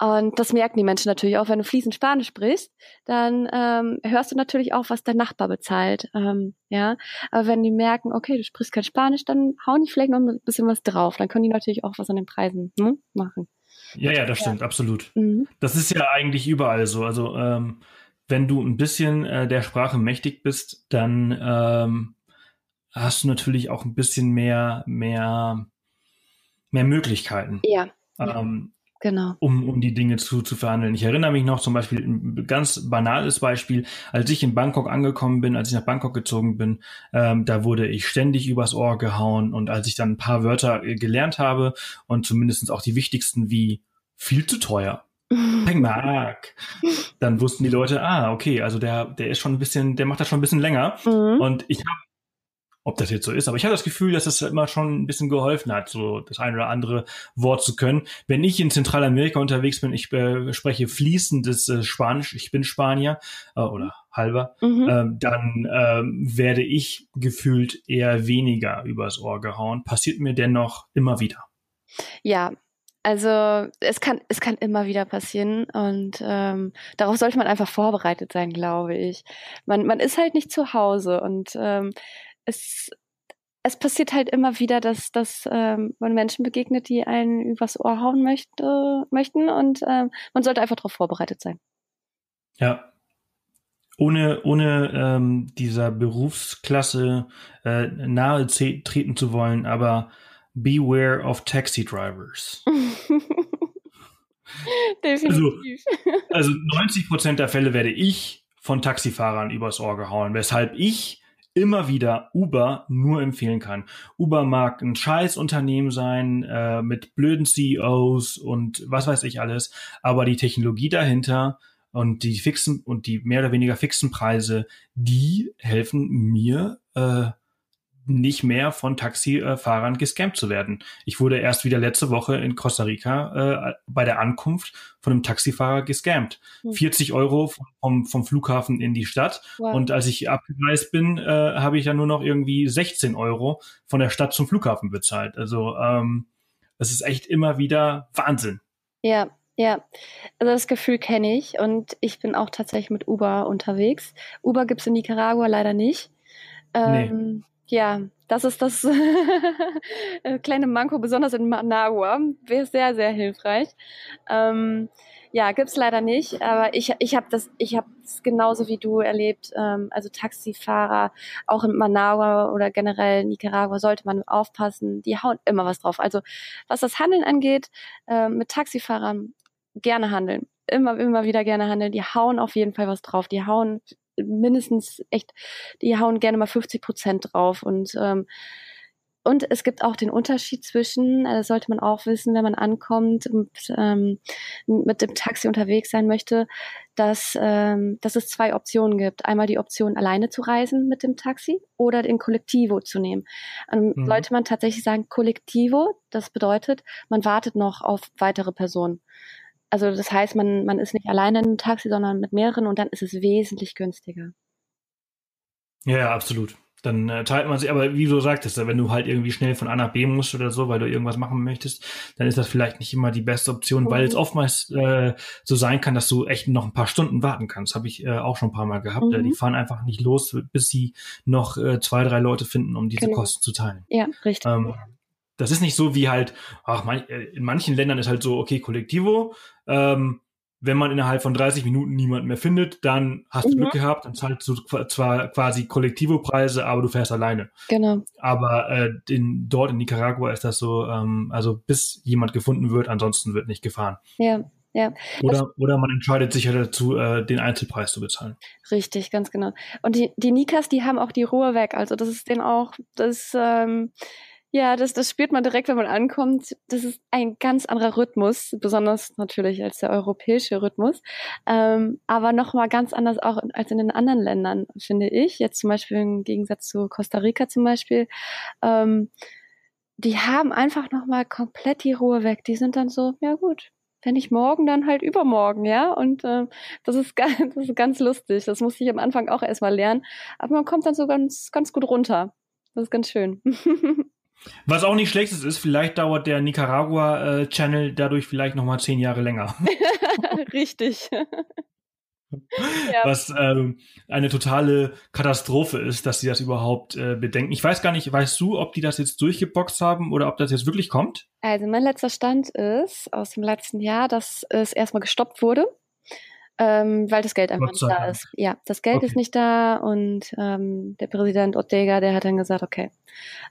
und das merken die Menschen natürlich auch, wenn du fließend Spanisch sprichst, dann ähm, hörst du natürlich auch, was dein Nachbar bezahlt. Ähm, ja, aber wenn die merken, okay, du sprichst kein Spanisch, dann hauen die vielleicht noch ein bisschen was drauf. Dann können die natürlich auch was an den Preisen hm, machen.
Ja, ja, das stimmt, ja. absolut. Mhm. Das ist ja eigentlich überall so. Also ähm, wenn du ein bisschen äh, der Sprache mächtig bist, dann ähm, hast du natürlich auch ein bisschen mehr, mehr, mehr Möglichkeiten.
Ja.
Ähm,
genau.
Um, um die Dinge zu, zu verhandeln. Ich erinnere mich noch zum Beispiel, ein ganz banales Beispiel, als ich in Bangkok angekommen bin, als ich nach Bangkok gezogen bin, ähm, da wurde ich ständig übers Ohr gehauen und als ich dann ein paar Wörter äh, gelernt habe und zumindestens auch die wichtigsten wie viel zu teuer, Mark. Dann wussten die Leute, ah, okay, also der, der ist schon ein bisschen, der macht das schon ein bisschen länger. Mhm. Und ich habe, ob das jetzt so ist, aber ich habe das Gefühl, dass es immer schon ein bisschen geholfen hat, so das ein oder andere Wort zu können. Wenn ich in Zentralamerika unterwegs bin, ich äh, spreche fließendes äh, Spanisch, ich bin Spanier äh, oder halber, mhm. ähm, dann ähm, werde ich gefühlt eher weniger übers Ohr gehauen. Passiert mir dennoch immer wieder.
Ja, also es kann, es kann immer wieder passieren und ähm, darauf sollte man einfach vorbereitet sein, glaube ich. Man, man ist halt nicht zu Hause und ähm, es, es passiert halt immer wieder, dass, dass ähm, man Menschen begegnet, die einen übers Ohr hauen möchte, möchten und ähm, man sollte einfach darauf vorbereitet sein.
Ja. Ohne, ohne ähm, dieser Berufsklasse äh, nahe treten zu wollen, aber Beware of Taxi Drivers.
Definitiv.
Also, also 90 Prozent der Fälle werde ich von Taxifahrern übers Ohr gehauen, weshalb ich immer wieder Uber nur empfehlen kann. Uber mag ein Scheißunternehmen sein, äh, mit blöden CEOs und was weiß ich alles, aber die Technologie dahinter und die fixen und die mehr oder weniger fixen Preise, die helfen mir, äh, nicht mehr von Taxifahrern gescampt zu werden. Ich wurde erst wieder letzte Woche in Costa Rica äh, bei der Ankunft von einem Taxifahrer gescampt. Hm. 40 Euro vom, vom Flughafen in die Stadt. Wow. Und als ich abgereist bin, äh, habe ich ja nur noch irgendwie 16 Euro von der Stadt zum Flughafen bezahlt. Also ähm, das ist echt immer wieder Wahnsinn.
Ja, ja, also das Gefühl kenne ich und ich bin auch tatsächlich mit Uber unterwegs. Uber gibt's in Nicaragua leider nicht. Ähm, nee. Ja, das ist das kleine Manko, besonders in Managua. Wäre sehr, sehr hilfreich. Ähm, ja, gibt's leider nicht, aber ich, ich habe das, ich habe es genauso wie du erlebt. Ähm, also Taxifahrer, auch in Managua oder generell Nicaragua sollte man aufpassen. Die hauen immer was drauf. Also was das Handeln angeht, äh, mit Taxifahrern gerne handeln. Immer, immer wieder gerne handeln. Die hauen auf jeden Fall was drauf. Die hauen mindestens echt, die hauen gerne mal 50 Prozent drauf und ähm, und es gibt auch den Unterschied zwischen, äh, das sollte man auch wissen, wenn man ankommt und ähm, mit dem Taxi unterwegs sein möchte, dass, ähm, dass es zwei Optionen gibt. Einmal die Option, alleine zu reisen mit dem Taxi oder den Kollektivo zu nehmen. Ähm, mhm. Sollte man tatsächlich sagen Kollektivo, das bedeutet, man wartet noch auf weitere Personen. Also das heißt, man, man ist nicht alleine in einem Taxi, sondern mit mehreren und dann ist es wesentlich günstiger.
Ja, ja absolut. Dann äh, teilt man sich, aber wie du sagtest, wenn du halt irgendwie schnell von A nach B musst oder so, weil du irgendwas machen möchtest, dann ist das vielleicht nicht immer die beste Option, mhm. weil es mhm. oftmals äh, so sein kann, dass du echt noch ein paar Stunden warten kannst. Habe ich äh, auch schon ein paar Mal gehabt. Mhm. Die fahren einfach nicht los, bis sie noch äh, zwei, drei Leute finden, um diese genau. Kosten zu teilen.
Ja, richtig. Ähm,
das ist nicht so wie halt, ach, man, äh, in manchen Ländern ist halt so, okay, Kollektivo, ähm, wenn man innerhalb von 30 Minuten niemand mehr findet, dann hast du mhm. Glück gehabt, dann zahlst du zwar quasi Kollektivo-Preise, aber du fährst alleine.
Genau.
Aber äh, in, dort in Nicaragua ist das so, ähm, also bis jemand gefunden wird, ansonsten wird nicht gefahren.
Ja, ja.
Oder, oder man entscheidet sich ja dazu, äh, den Einzelpreis zu bezahlen.
Richtig, ganz genau. Und die, die Nikas, die haben auch die Ruhe weg. Also das ist denen auch, das ähm, ja, das, das spürt man direkt, wenn man ankommt. Das ist ein ganz anderer Rhythmus, besonders natürlich als der europäische Rhythmus, ähm, aber nochmal ganz anders auch als in den anderen Ländern, finde ich. Jetzt zum Beispiel im Gegensatz zu Costa Rica zum Beispiel. Ähm, die haben einfach nochmal komplett die Ruhe weg. Die sind dann so, ja gut, wenn nicht morgen, dann halt übermorgen, ja. Und äh, das ist ganz, das ist ganz lustig. Das musste ich am Anfang auch erstmal lernen. Aber man kommt dann so ganz, ganz gut runter. Das ist ganz schön.
Was auch nicht schlecht ist, vielleicht dauert der Nicaragua-Channel äh, dadurch vielleicht nochmal zehn Jahre länger.
Richtig.
ja. Was ähm, eine totale Katastrophe ist, dass sie das überhaupt äh, bedenken. Ich weiß gar nicht, weißt du, ob die das jetzt durchgeboxt haben oder ob das jetzt wirklich kommt?
Also mein letzter Stand ist aus dem letzten Jahr, dass es erstmal gestoppt wurde. Ähm, weil das Geld einfach nicht da ist. Ja, das Geld okay. ist nicht da und ähm, der Präsident Ortega, der hat dann gesagt, okay,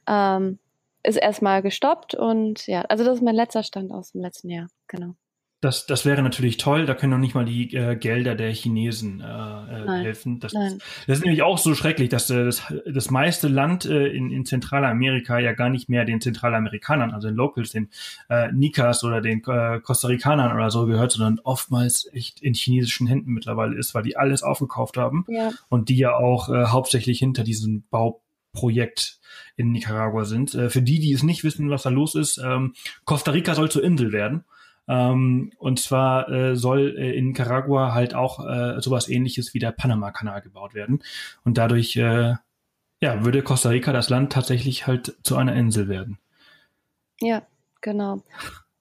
ähm, ist erstmal gestoppt und ja, also das ist mein letzter Stand aus dem letzten Jahr, genau.
Das, das wäre natürlich toll, da können noch nicht mal die äh, Gelder der Chinesen äh, äh nein, helfen. Das, nein. das ist nämlich auch so schrecklich, dass äh, das, das meiste Land äh, in, in Zentralamerika ja gar nicht mehr den Zentralamerikanern, also den Locals, den äh, Nikas oder den äh, Costa Ricanern oder so gehört, sondern oftmals echt in chinesischen Händen mittlerweile ist, weil die alles aufgekauft haben
ja.
und die ja auch äh, hauptsächlich hinter diesem Bau Projekt in Nicaragua sind. Äh, für die, die es nicht wissen, was da los ist, ähm, Costa Rica soll zur Insel werden. Ähm, und zwar äh, soll äh, in Nicaragua halt auch äh, sowas ähnliches wie der Panama-Kanal gebaut werden. Und dadurch äh, ja, würde Costa Rica das Land tatsächlich halt zu einer Insel werden.
Ja, genau.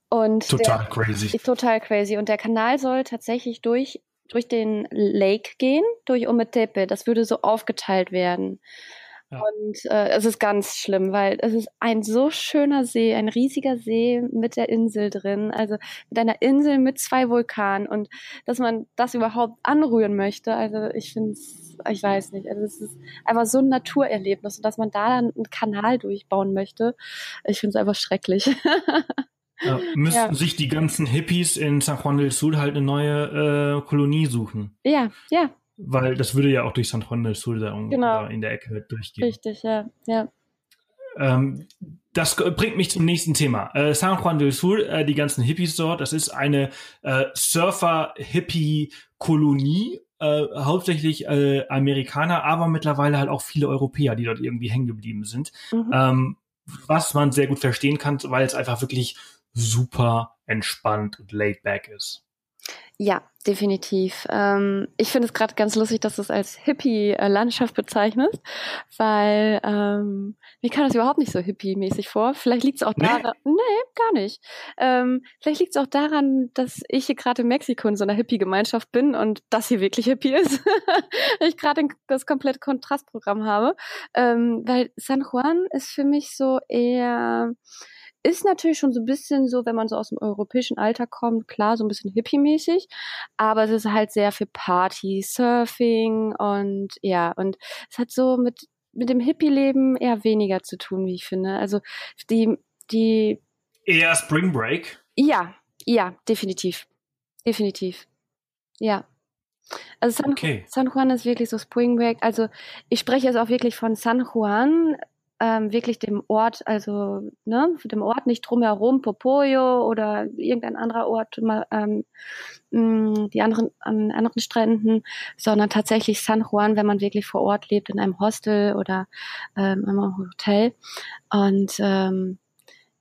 Und
total der, crazy.
Total crazy. Und der Kanal soll tatsächlich durch, durch den Lake gehen, durch Ometepe. Das würde so aufgeteilt werden. Und äh, es ist ganz schlimm, weil es ist ein so schöner See, ein riesiger See mit der Insel drin, also mit einer Insel mit zwei Vulkanen und dass man das überhaupt anrühren möchte, also ich finde es, ich weiß nicht, also es ist einfach so ein Naturerlebnis und dass man da dann einen Kanal durchbauen möchte, ich finde es einfach schrecklich.
Ja, müssten ja. sich die ganzen Hippies in San Juan del Sur halt eine neue äh, Kolonie suchen.
Ja, ja,
weil das würde ja auch durch San Juan del Sur da,
Genau.
in der Ecke durchgehen.
Richtig, ja, ja.
Ähm, das bringt mich zum nächsten Thema. Äh, San Juan del Sur, äh, die ganzen Hippies dort, das ist eine äh, Surfer-Hippie-Kolonie, äh, hauptsächlich äh, Amerikaner, aber mittlerweile halt auch viele Europäer, die dort irgendwie hängen geblieben sind.
Mhm.
Ähm, was man sehr gut verstehen kann, weil es einfach wirklich super entspannt und laid back ist.
Ja, definitiv. Ähm, ich finde es gerade ganz lustig, dass du es als Hippie-Landschaft bezeichnest, weil ähm, mir kam das überhaupt nicht so hippie-mäßig vor. Vielleicht liegt es auch
Nee?
daran, nee, gar nicht. Ähm, vielleicht liegt es auch daran, dass ich hier gerade in Mexiko in so einer Hippie-Gemeinschaft bin und das hier wirklich Hippie ist. ich gerade das komplette Kontrastprogramm habe. Ähm, weil San Juan ist für mich so eher ist natürlich schon so ein bisschen so, wenn man so aus dem europäischen Alter kommt, klar, so ein bisschen hippie-mäßig, aber es ist halt sehr für Party, Surfing und ja, und es hat so mit, mit dem Hippie-Leben eher weniger zu tun, wie ich finde. Also die, die,
Eher Spring Break.
ja, ja, definitiv. Definitiv. Ja. Also San,
Okay.
San Juan ist wirklich so Spring Break. Also ich spreche jetzt auch wirklich von San Juan, ähm, wirklich dem Ort, also ne, dem Ort nicht drumherum, Popoyo oder irgendein anderer Ort, mal, ähm, mh, die anderen an anderen Stränden, sondern tatsächlich San Juan, wenn man wirklich vor Ort lebt, in einem Hostel oder ähm, in einem Hotel. Und ähm,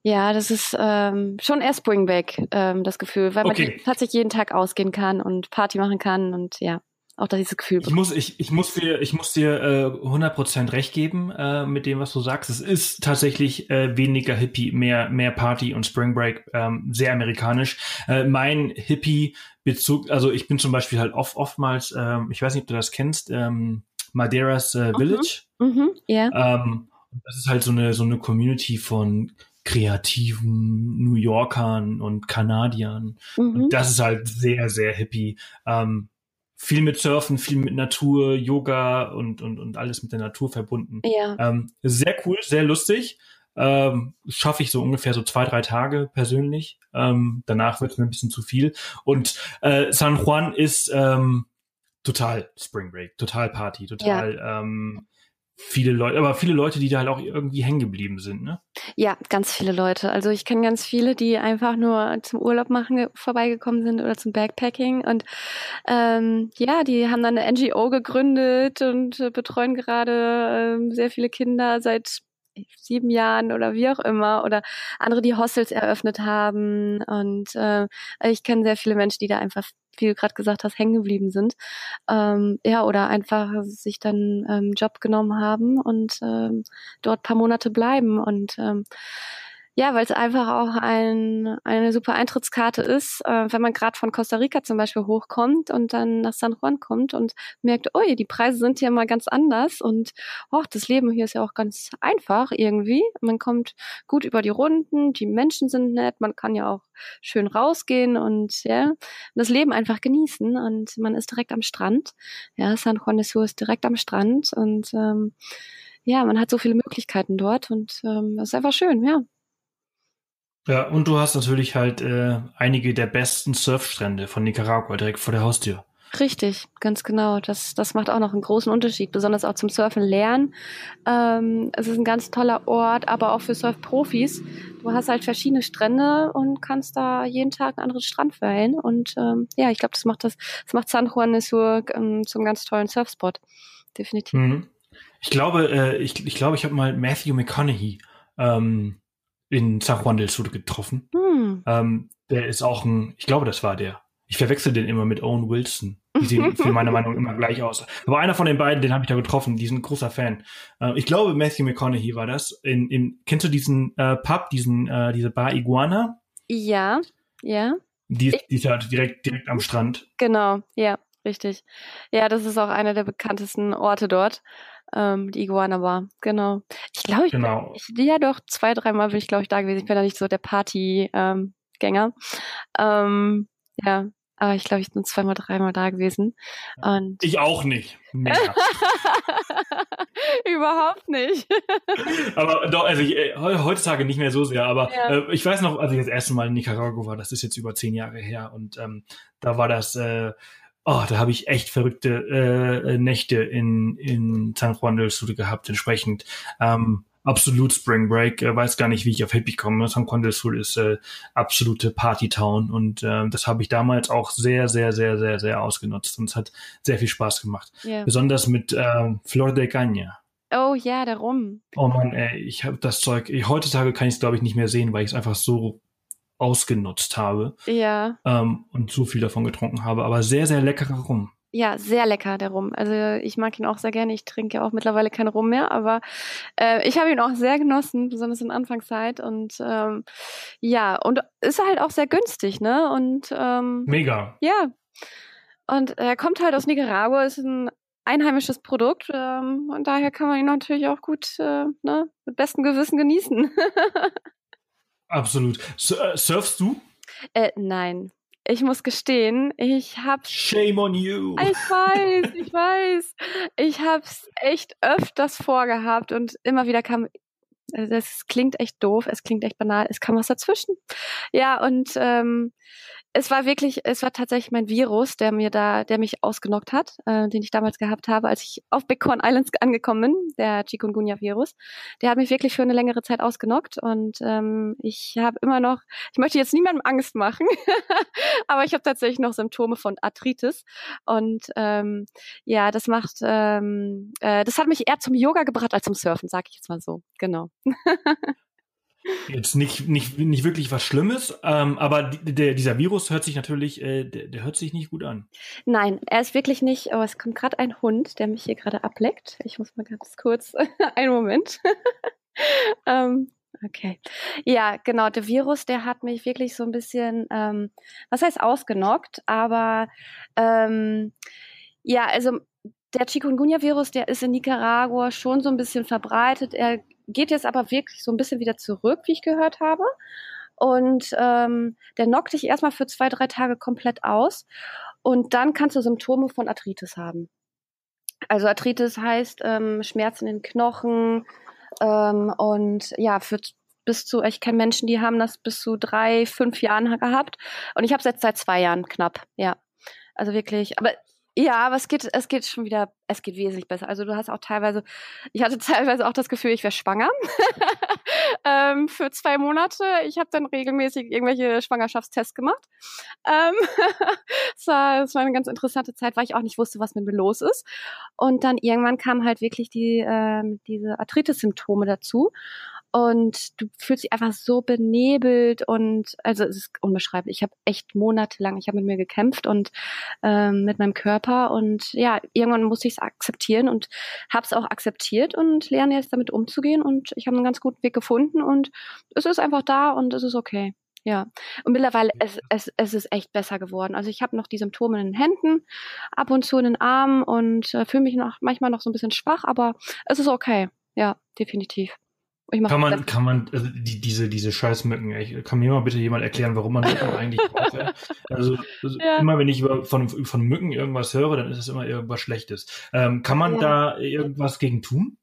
ja, das ist ähm, schon eher Spring Break, ähm, das Gefühl, weil man
Okay.
tatsächlich jeden Tag ausgehen kann und Party machen kann und ja, auch dieses Gefühl.
Ich muss, ich, ich muss dir, ich muss dir äh, 100% recht geben äh, mit dem, was du sagst. Es ist tatsächlich äh, weniger Hippie, mehr, mehr Party und Spring Break, ähm, sehr amerikanisch. Äh, mein Hippie-Bezug, also ich bin zum Beispiel halt oft, oftmals, ähm, ich weiß nicht, ob du das kennst, ähm, Madeiras äh, Village.
Mhm, ja.
Ähm, und das ist halt so eine, so eine Community von kreativen New Yorkern und Kanadiern.
Mhm.
Und das ist halt sehr, sehr hippie. Ähm, viel mit Surfen, viel mit Natur, Yoga und, und, und alles mit der Natur verbunden.
Ja.
Ähm, sehr cool, sehr lustig. Ähm, Schaffe ich so ungefähr so zwei, drei Tage persönlich. Ähm, danach wird es mir ein bisschen zu viel. Und äh, San Juan ist ähm, total Spring Break, total Party, total ähm, viele Leute, aber viele Leute, die da halt auch irgendwie hängen geblieben sind, ne?
Ja, ganz viele Leute. Also ich kenne ganz viele, die einfach nur zum Urlaub machen ge- vorbeigekommen sind oder zum Backpacking und ähm, ja, die haben dann eine NGO gegründet und äh, betreuen gerade ähm, sehr viele Kinder seit sieben Jahren oder wie auch immer oder andere, die Hostels eröffnet haben. Und äh, ich kenne sehr viele Menschen, die da einfach, wie du gerade gesagt hast, hängen geblieben sind, ähm, ja oder einfach sich dann ähm, Job genommen haben und ähm, dort paar Monate bleiben. Und ähm, ja, weil es einfach auch ein, eine super Eintrittskarte ist, äh, wenn man gerade von Costa Rica zum Beispiel hochkommt und dann nach San Juan kommt und merkt, oh, die Preise sind hier mal ganz anders und oh, das Leben hier ist ja auch ganz einfach irgendwie. Man kommt gut über die Runden, die Menschen sind nett, man kann ja auch schön rausgehen und ja, das Leben einfach genießen und man ist direkt am Strand. Ja, San Juan de Sur ist direkt am Strand und ähm, ja, man hat so viele Möglichkeiten dort und ähm, das ist einfach schön, ja.
Ja, und du hast natürlich halt äh, einige der besten Surfstrände von Nicaragua direkt vor der Haustür.
Richtig, ganz genau. Das, das macht auch noch einen großen Unterschied, besonders auch zum Surfen lernen. Ähm, es ist ein ganz toller Ort, aber auch für Surfprofis. Du hast halt verschiedene Strände und kannst da jeden Tag einen anderen Strand wählen. Und ähm, ja, ich glaube, das macht das, das macht San Juan de Sur ähm, zum ganz tollen Surfspot. Definitiv.
Mhm. Ich glaube, äh, ich, ich glaube, ich habe mal Matthew McConaughey ähm, in San Juan del Sur getroffen.
Hm.
Ähm, der ist auch ein, ich glaube, das war der. Ich verwechsel den immer mit Owen Wilson. Die sehen für meine Meinung immer gleich aus. Aber einer von den beiden, den habe ich da getroffen. Die sind ein großer Fan. Äh, ich glaube, Matthew McConaughey war das. In, in, kennst du diesen äh, Pub, diesen, äh, diese Bar Iguana?
Ja, ja.
Die, ist- die ist ja direkt, direkt am Strand.
Genau, ja, richtig. Ja, das ist auch einer der bekanntesten Orte dort. Ähm, die Iguana Bar, genau. Ich glaube, ich,
Genau.
ich ja doch zwei, dreimal bin ich, glaube ich, da gewesen. Ich bin da nicht so der Party-Gänger. Ähm, ähm, ja, aber ich glaube, ich bin zweimal, dreimal da gewesen. Und
Ich auch nicht. Mehr.
überhaupt nicht.
aber doch, also ich, äh, he- heutzutage nicht mehr so sehr, aber
Ja.
äh, ich weiß noch, als ich das erste Mal in Nicaragua war, das ist jetzt über zehn Jahre her und ähm, da war das, äh, oh, da habe ich echt verrückte äh, Nächte in, in San Juan del Sur gehabt, entsprechend. Ähm, absolut Spring Break. Äh, weiß gar nicht, wie ich auf Hippie komme. San Juan del Sur ist äh, absolute Partytown und äh, das habe ich damals auch sehr, sehr, sehr, sehr, sehr ausgenutzt und es hat sehr viel Spaß gemacht. Yeah. Besonders mit äh, Flor de Caña.
Oh ja, darum.
Oh man, ey, ich habe das Zeug. Ich, heutzutage kann ich es glaube ich nicht mehr sehen, weil ich es einfach so ausgenutzt habe.
Ja.
Ähm, und so viel davon getrunken habe. Aber sehr, sehr leckerer Rum.
Ja, sehr lecker, der Rum. Also ich mag ihn auch sehr gerne. Ich trinke auch mittlerweile keinen Rum mehr, aber äh, ich habe ihn auch sehr genossen, besonders in Anfangszeit. Und ähm, ja, und ist halt auch sehr günstig, ne? Und ähm,
mega.
Ja. Und er kommt halt aus Nicaragua, ist ein einheimisches Produkt ähm, und daher kann man ihn natürlich auch gut äh, ne, mit bestem Gewissen genießen.
Absolut. Äh, surfst du?
Äh, nein. Ich muss gestehen, ich hab's.
Shame on you.
Ich weiß, ich weiß. Ich hab's echt öfters vorgehabt und immer wieder kam. Das also klingt echt doof, es klingt echt banal, es kam was dazwischen. Ja, und ähm, es war wirklich, es war tatsächlich mein Virus, der mir da, der mich ausgenockt hat, äh, den ich damals gehabt habe, als ich auf Bighorn Islands angekommen bin, der Chikungunya-Virus. Der hat mich wirklich für eine längere Zeit ausgenockt und ähm, ich habe immer noch, ich möchte jetzt niemandem Angst machen, aber ich habe tatsächlich noch Symptome von Arthritis und ähm, ja, das macht, ähm, äh, das hat mich eher zum Yoga gebracht als zum Surfen, sage ich jetzt mal so, genau.
Jetzt nicht, nicht, nicht wirklich was Schlimmes, ähm, aber der, dieser Virus hört sich natürlich, äh, der, der hört sich nicht gut an.
Nein, er ist wirklich nicht, oh, es kommt gerade ein Hund, der mich hier gerade ableckt. Ich muss mal ganz kurz, einen Moment. ähm, okay. Ja, genau, der Virus, der hat mich wirklich so ein bisschen, ähm, was heißt ausgenockt, aber ähm, ja, also der Chikungunya-Virus, der ist in Nicaragua schon so ein bisschen verbreitet. Er geht jetzt aber wirklich so ein bisschen wieder zurück, wie ich gehört habe. Und ähm, der knockt dich erstmal für zwei, drei Tage komplett aus. Und dann kannst du Symptome von Arthritis haben. Also Arthritis heißt ähm, Schmerzen in den Knochen ähm, und ja, für bis zu, ich kenne Menschen, die haben das bis zu drei, fünf Jahren gehabt. Und ich habe es jetzt seit zwei Jahren knapp, ja. Also wirklich, aber ja, aber es geht, es geht schon wieder, es geht wesentlich besser. Also du hast auch teilweise, ich hatte teilweise auch das Gefühl, ich wäre schwanger ähm, für zwei Monate. Ich habe dann regelmäßig irgendwelche Schwangerschaftstests gemacht. Ähm, es, war, es war eine ganz interessante Zeit, weil ich auch nicht wusste, was mit mir los ist. Und dann irgendwann kamen halt wirklich die ähm, diese Arthritis-Symptome dazu und du fühlst dich einfach so benebelt und also es ist unbeschreiblich. Ich habe echt monatelang, ich habe mit mir gekämpft und ähm, mit meinem Körper und ja, irgendwann musste ich es akzeptieren und habe es auch akzeptiert und lerne jetzt damit umzugehen und ich habe einen ganz guten Weg gefunden und es ist einfach da und es ist okay. Ja, und mittlerweile es, es, es ist echt besser geworden. Also ich habe noch die Symptome in den Händen, ab und zu in den Armen und äh, fühle mich noch manchmal noch so ein bisschen schwach, aber es ist okay. Ja, definitiv
kann man, kann man, also die, diese, diese Scheißmücken, ich, kann mir mal bitte jemand erklären, warum man Mücken eigentlich braucht? Also, also ja. immer wenn ich über, von, von Mücken irgendwas höre, dann ist es immer irgendwas Schlechtes. Ähm, kann man ja. da irgendwas gegen tun?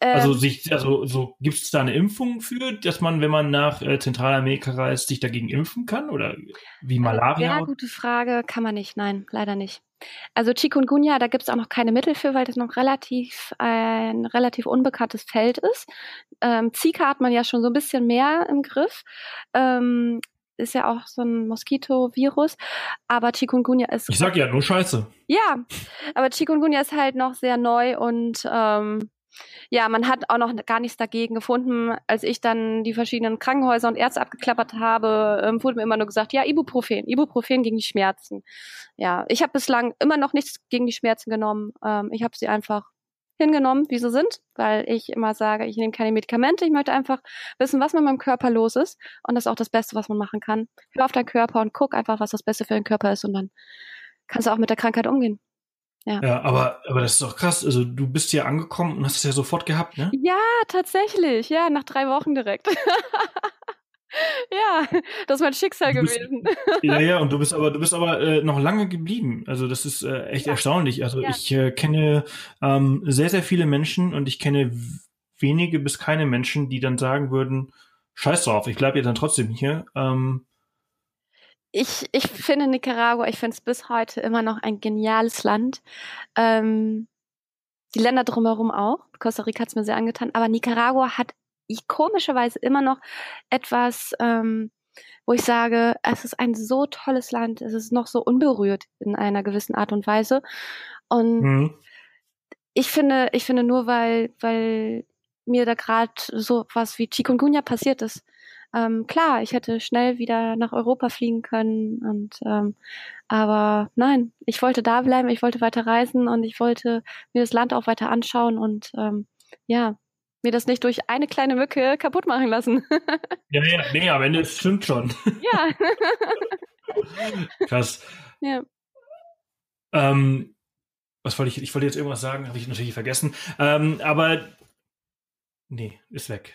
Also ähm, sich, also so gibt es da eine Impfung für, dass man, wenn man nach äh, Zentralamerika reist, sich dagegen impfen kann? Oder wie Malaria?
Ja, gute Frage, kann man nicht, nein, leider nicht. Also Chikungunya, da gibt es auch noch keine Mittel für, weil das noch relativ ein relativ unbekanntes Feld ist. Ähm, Zika hat man ja schon so ein bisschen mehr im Griff. Ähm, ist ja auch so ein Moskitovirus, aber Chikungunya ist.
Ich sag ja nur Scheiße.
Ja, aber Chikungunya ist halt noch sehr neu und ähm, ja, man hat auch noch gar nichts dagegen gefunden. Als ich dann die verschiedenen Krankenhäuser und Ärzte abgeklappert habe, ähm, wurde mir immer nur gesagt, ja, Ibuprofen, Ibuprofen gegen die Schmerzen. Ja, ich habe bislang immer noch nichts gegen die Schmerzen genommen. Ähm, ich habe sie einfach hingenommen, wie sie sind, weil ich immer sage, ich nehme keine Medikamente, ich möchte einfach wissen, was mit meinem Körper los ist und das ist auch das Beste, was man machen kann. Hör auf deinen Körper und guck einfach, was das Beste für deinen Körper ist und dann kannst du auch mit der Krankheit umgehen.
Ja. ja, aber, aber das ist doch krass. Also du bist hier angekommen und hast es ja sofort gehabt, ne?
Ja, tatsächlich. Ja, nach drei Wochen direkt. ja, das ist mein Schicksal bist, gewesen.
ja, ja, und du bist aber, du bist aber äh, noch lange geblieben. Also das ist äh, echt ja. erstaunlich. Also ja. ich äh, kenne ähm, sehr, sehr viele Menschen und ich kenne wenige bis keine Menschen, die dann sagen würden, scheiß drauf, ich bleibe ja dann trotzdem hier. Ähm,
ich, ich finde Nicaragua, ich finde es bis heute immer noch ein geniales Land. Ähm, die Länder drumherum auch. Costa Rica hat es mir sehr angetan. Aber Nicaragua hat ich komischerweise immer noch etwas, ähm, wo ich sage, es ist ein so tolles Land, es ist noch so unberührt in einer gewissen Art und Weise. Und mhm. ich finde, ich finde nur, weil, weil mir da gerade so was wie Chikungunya passiert ist. Ähm, klar, ich hätte schnell wieder nach Europa fliegen können und ähm, aber nein, ich wollte da bleiben, ich wollte weiter reisen und ich wollte mir das Land auch weiter anschauen und ähm, ja, mir das nicht durch eine kleine Mücke kaputt machen lassen.
ja, ja, nee, am Ende stimmt schon.
Ja.
Krass.
Ja.
Ähm, was wollte ich, ich wollte jetzt irgendwas sagen, habe ich natürlich vergessen. Ähm, aber nee, ist weg.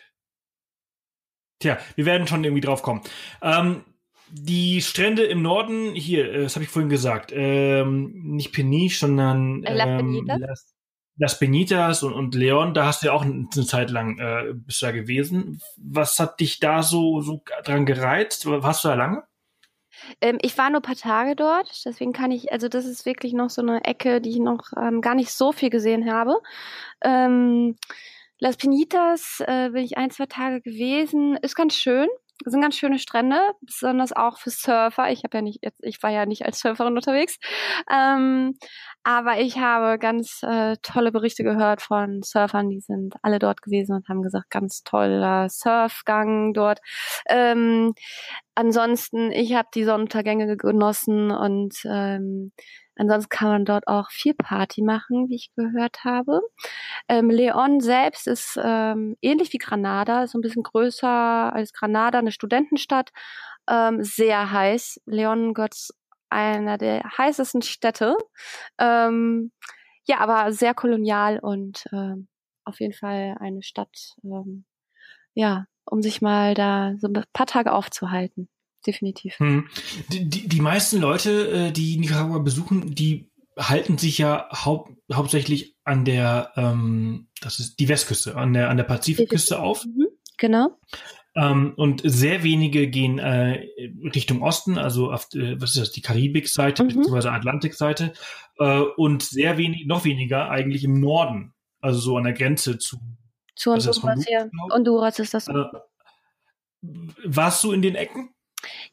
Tja, wir werden schon irgendwie drauf kommen. Ähm, die Strände im Norden, hier, äh, das habe ich vorhin gesagt, ähm, nicht Peniche, sondern ähm, Las, Las Benitas und, und Leon, da hast du ja auch eine Zeit lang äh, bist da gewesen. Was hat dich da so, so dran gereizt? Warst du da lange?
Ähm, ich war nur paar Tage dort, deswegen kann ich, also das ist wirklich noch so eine Ecke, die ich noch ähm, gar nicht so viel gesehen habe. Ähm, Las Pinitas äh, bin ich ein, zwei Tage gewesen. Ist ganz schön. Das sind ganz schöne Strände, besonders auch für Surfer. Ich habe ja nicht, jetzt, ich war ja nicht als Surferin unterwegs, ähm, aber ich habe ganz äh, tolle Berichte gehört von Surfern, die sind alle dort gewesen und haben gesagt, ganz toller Surfgang dort. Ähm, ansonsten, ich habe die Sonnenuntergänge genossen und ähm, Ansonsten kann man dort auch viel Party machen, wie ich gehört habe. Ähm, Leon selbst ist ähm, ähnlich wie Granada, ist ein bisschen größer als Granada, eine Studentenstadt, ähm, sehr heiß. Leon gehört einer der heißesten Städte. Ähm, ja, aber sehr kolonial und ähm, auf jeden Fall eine Stadt, ähm, ja, um sich mal da so ein paar Tage aufzuhalten definitiv. Hm.
Die, die, die meisten Leute, äh, die Nicaragua besuchen, die halten sich ja hau hauptsächlich an der, ähm, das ist die Westküste, an der, an der Pazifikküste auf. Mhm,
genau.
Ähm, und sehr wenige gehen äh, Richtung Osten, also auf, äh, was ist das, die Karibikseite mhm. bzw. Atlantikseite. Äh, und sehr wenig, noch weniger eigentlich im Norden, also so an der Grenze zu.
Zu Honduras, ja. Honduras ist das. Äh,
warst du in den Ecken?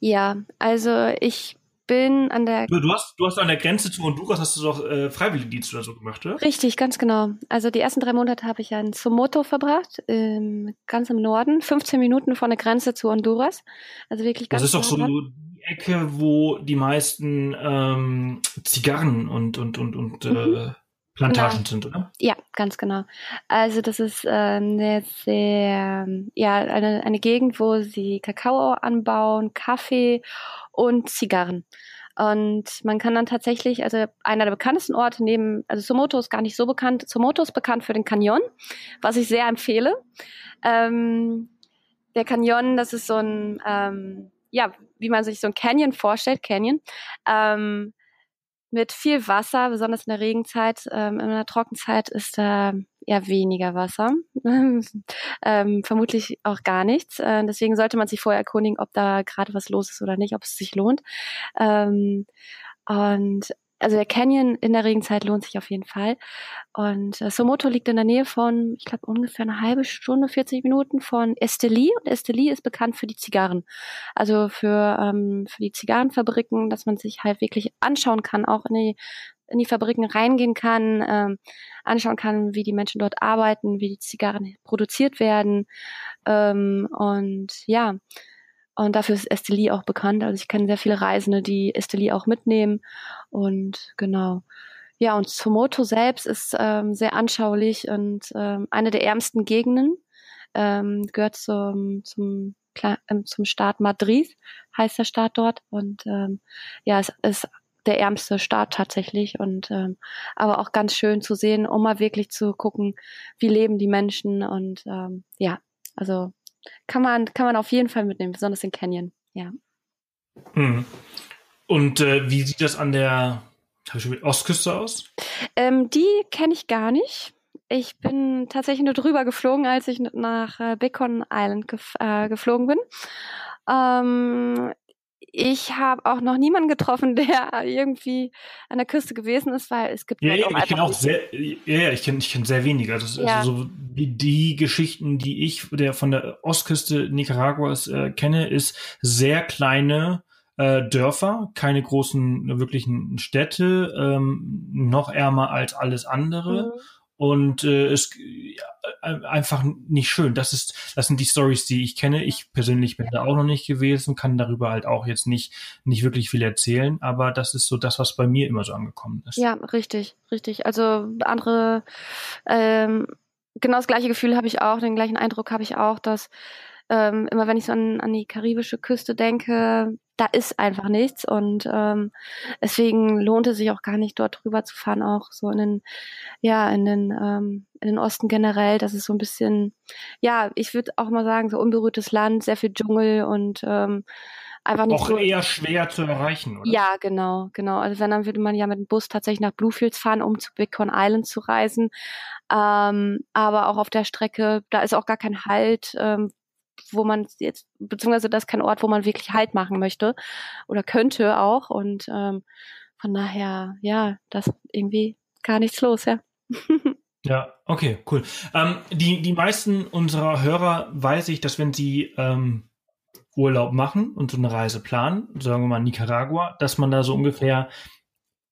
Ja, also ich bin an der.
Du, hast, du hast an der Grenze zu Honduras hast du doch äh, Freiwilligendienst oder so gemacht, oder?
Richtig, ganz genau. Also die ersten drei Monate habe ich ja in Somoto verbracht, ähm, ganz im Norden, 15 Minuten von der Grenze zu Honduras. Also wirklich ganz.
Das ist doch so die Ecke, wo die meisten ähm, Zigarren und und und und äh, mhm. äh, Plantagen genau. sind, oder?
Ja, ganz genau. Also das ist äh, eine sehr, ja, eine, eine Gegend, wo sie Kakao anbauen, Kaffee und Zigarren. Und man kann dann tatsächlich, also einer der bekanntesten Orte neben, also Somoto ist gar nicht so bekannt. Somoto ist bekannt für den Canyon, was ich sehr empfehle. Ähm, der Canyon, das ist so ein, ähm, ja, wie man sich so ein Canyon vorstellt, Canyon. Ähm, mit viel Wasser, besonders in der Regenzeit. Ähm, in der Trockenzeit ist da eher weniger Wasser. ähm, vermutlich auch gar nichts. Äh, deswegen sollte man sich vorher erkundigen, ob da gerade was los ist oder nicht, ob es sich lohnt. Ähm, und also der Canyon in der Regenzeit lohnt sich auf jeden Fall. Und äh, Somoto liegt in der Nähe von, ich glaube, ungefähr eine halbe Stunde, 40 Minuten von Esteli. Und Esteli ist bekannt für die Zigarren. Also für, ähm, für die Zigarrenfabriken, dass man sich halt wirklich anschauen kann, auch in die, in die Fabriken reingehen kann, ähm, anschauen kann, wie die Menschen dort arbeiten, wie die Zigarren produziert werden. Ähm, und ja, und dafür ist Esteli auch bekannt. Also ich kenne sehr viele Reisende, die Esteli auch mitnehmen. Und genau. Ja, und Somoto selbst ist ähm, sehr anschaulich und ähm, eine der ärmsten Gegenden. Ähm, gehört zum, zum, ähm, zum Staat Madrid, heißt der Staat dort. Und ähm, ja, es ist der ärmste Staat tatsächlich und ähm, aber auch ganz schön zu sehen, um mal wirklich zu gucken, wie leben die Menschen und ähm, ja, also kann man, kann man auf jeden Fall mitnehmen, besonders in Canyon, ja.
Mhm. Und äh, wie sieht das an der Ostküste aus?
Ähm, die kenne ich gar nicht. Ich bin tatsächlich nur drüber geflogen, als ich nach äh, Bacon Island gef äh, geflogen bin. Ähm, ich habe auch noch niemanden getroffen, der irgendwie an der Küste gewesen ist, weil es gibt
ja,
halt auch
ich kenne auch sehr, ja, ich kenne ich kenn sehr wenig. Also,
Ja.
also so die, die Geschichten, die ich der von der Ostküste Nicaraguas äh, kenne, ist sehr kleine äh, Dörfer, keine großen wirklichen Städte, ähm, noch ärmer als alles andere.
Mhm.
Und äh, es ja, äh, einfach nicht schön. Das ist, das sind die Stories, die ich kenne. Ich persönlich bin da auch noch nicht gewesen, kann darüber halt auch jetzt nicht nicht wirklich viel erzählen. Aber das ist so das, was bei mir immer so angekommen ist.
Ja, richtig, richtig. Also andere, ähm, genau das gleiche Gefühl habe ich auch, den gleichen Eindruck habe ich auch, dass ähm, immer wenn ich so an, an die karibische Küste denke, da ist einfach nichts und ähm, deswegen lohnt es sich auch gar nicht dort drüber zu fahren, auch so in den, ja, in den, ähm, in den Osten generell. Das ist so ein bisschen, ja, ich würde auch mal sagen, so unberührtes Land, sehr viel Dschungel und ähm, einfach nicht
Auch
so.
eher schwer zu erreichen, oder?
Ja, genau, genau. Also wenn, dann würde man ja mit dem Bus tatsächlich nach Bluefields fahren, um zu Bighorn Island zu reisen. Ähm, aber auch auf der Strecke, da ist auch gar kein Halt, ähm, wo man jetzt, beziehungsweise das ist kein Ort, wo man wirklich Halt machen möchte oder könnte auch. Und ähm, von daher, ja, das irgendwie gar nichts los, ja.
Ja, okay, cool. Ähm, die, die meisten unserer Hörer weiß ich, dass wenn sie ähm, Urlaub machen und so eine Reise planen, sagen wir mal Nicaragua, dass man da so ungefähr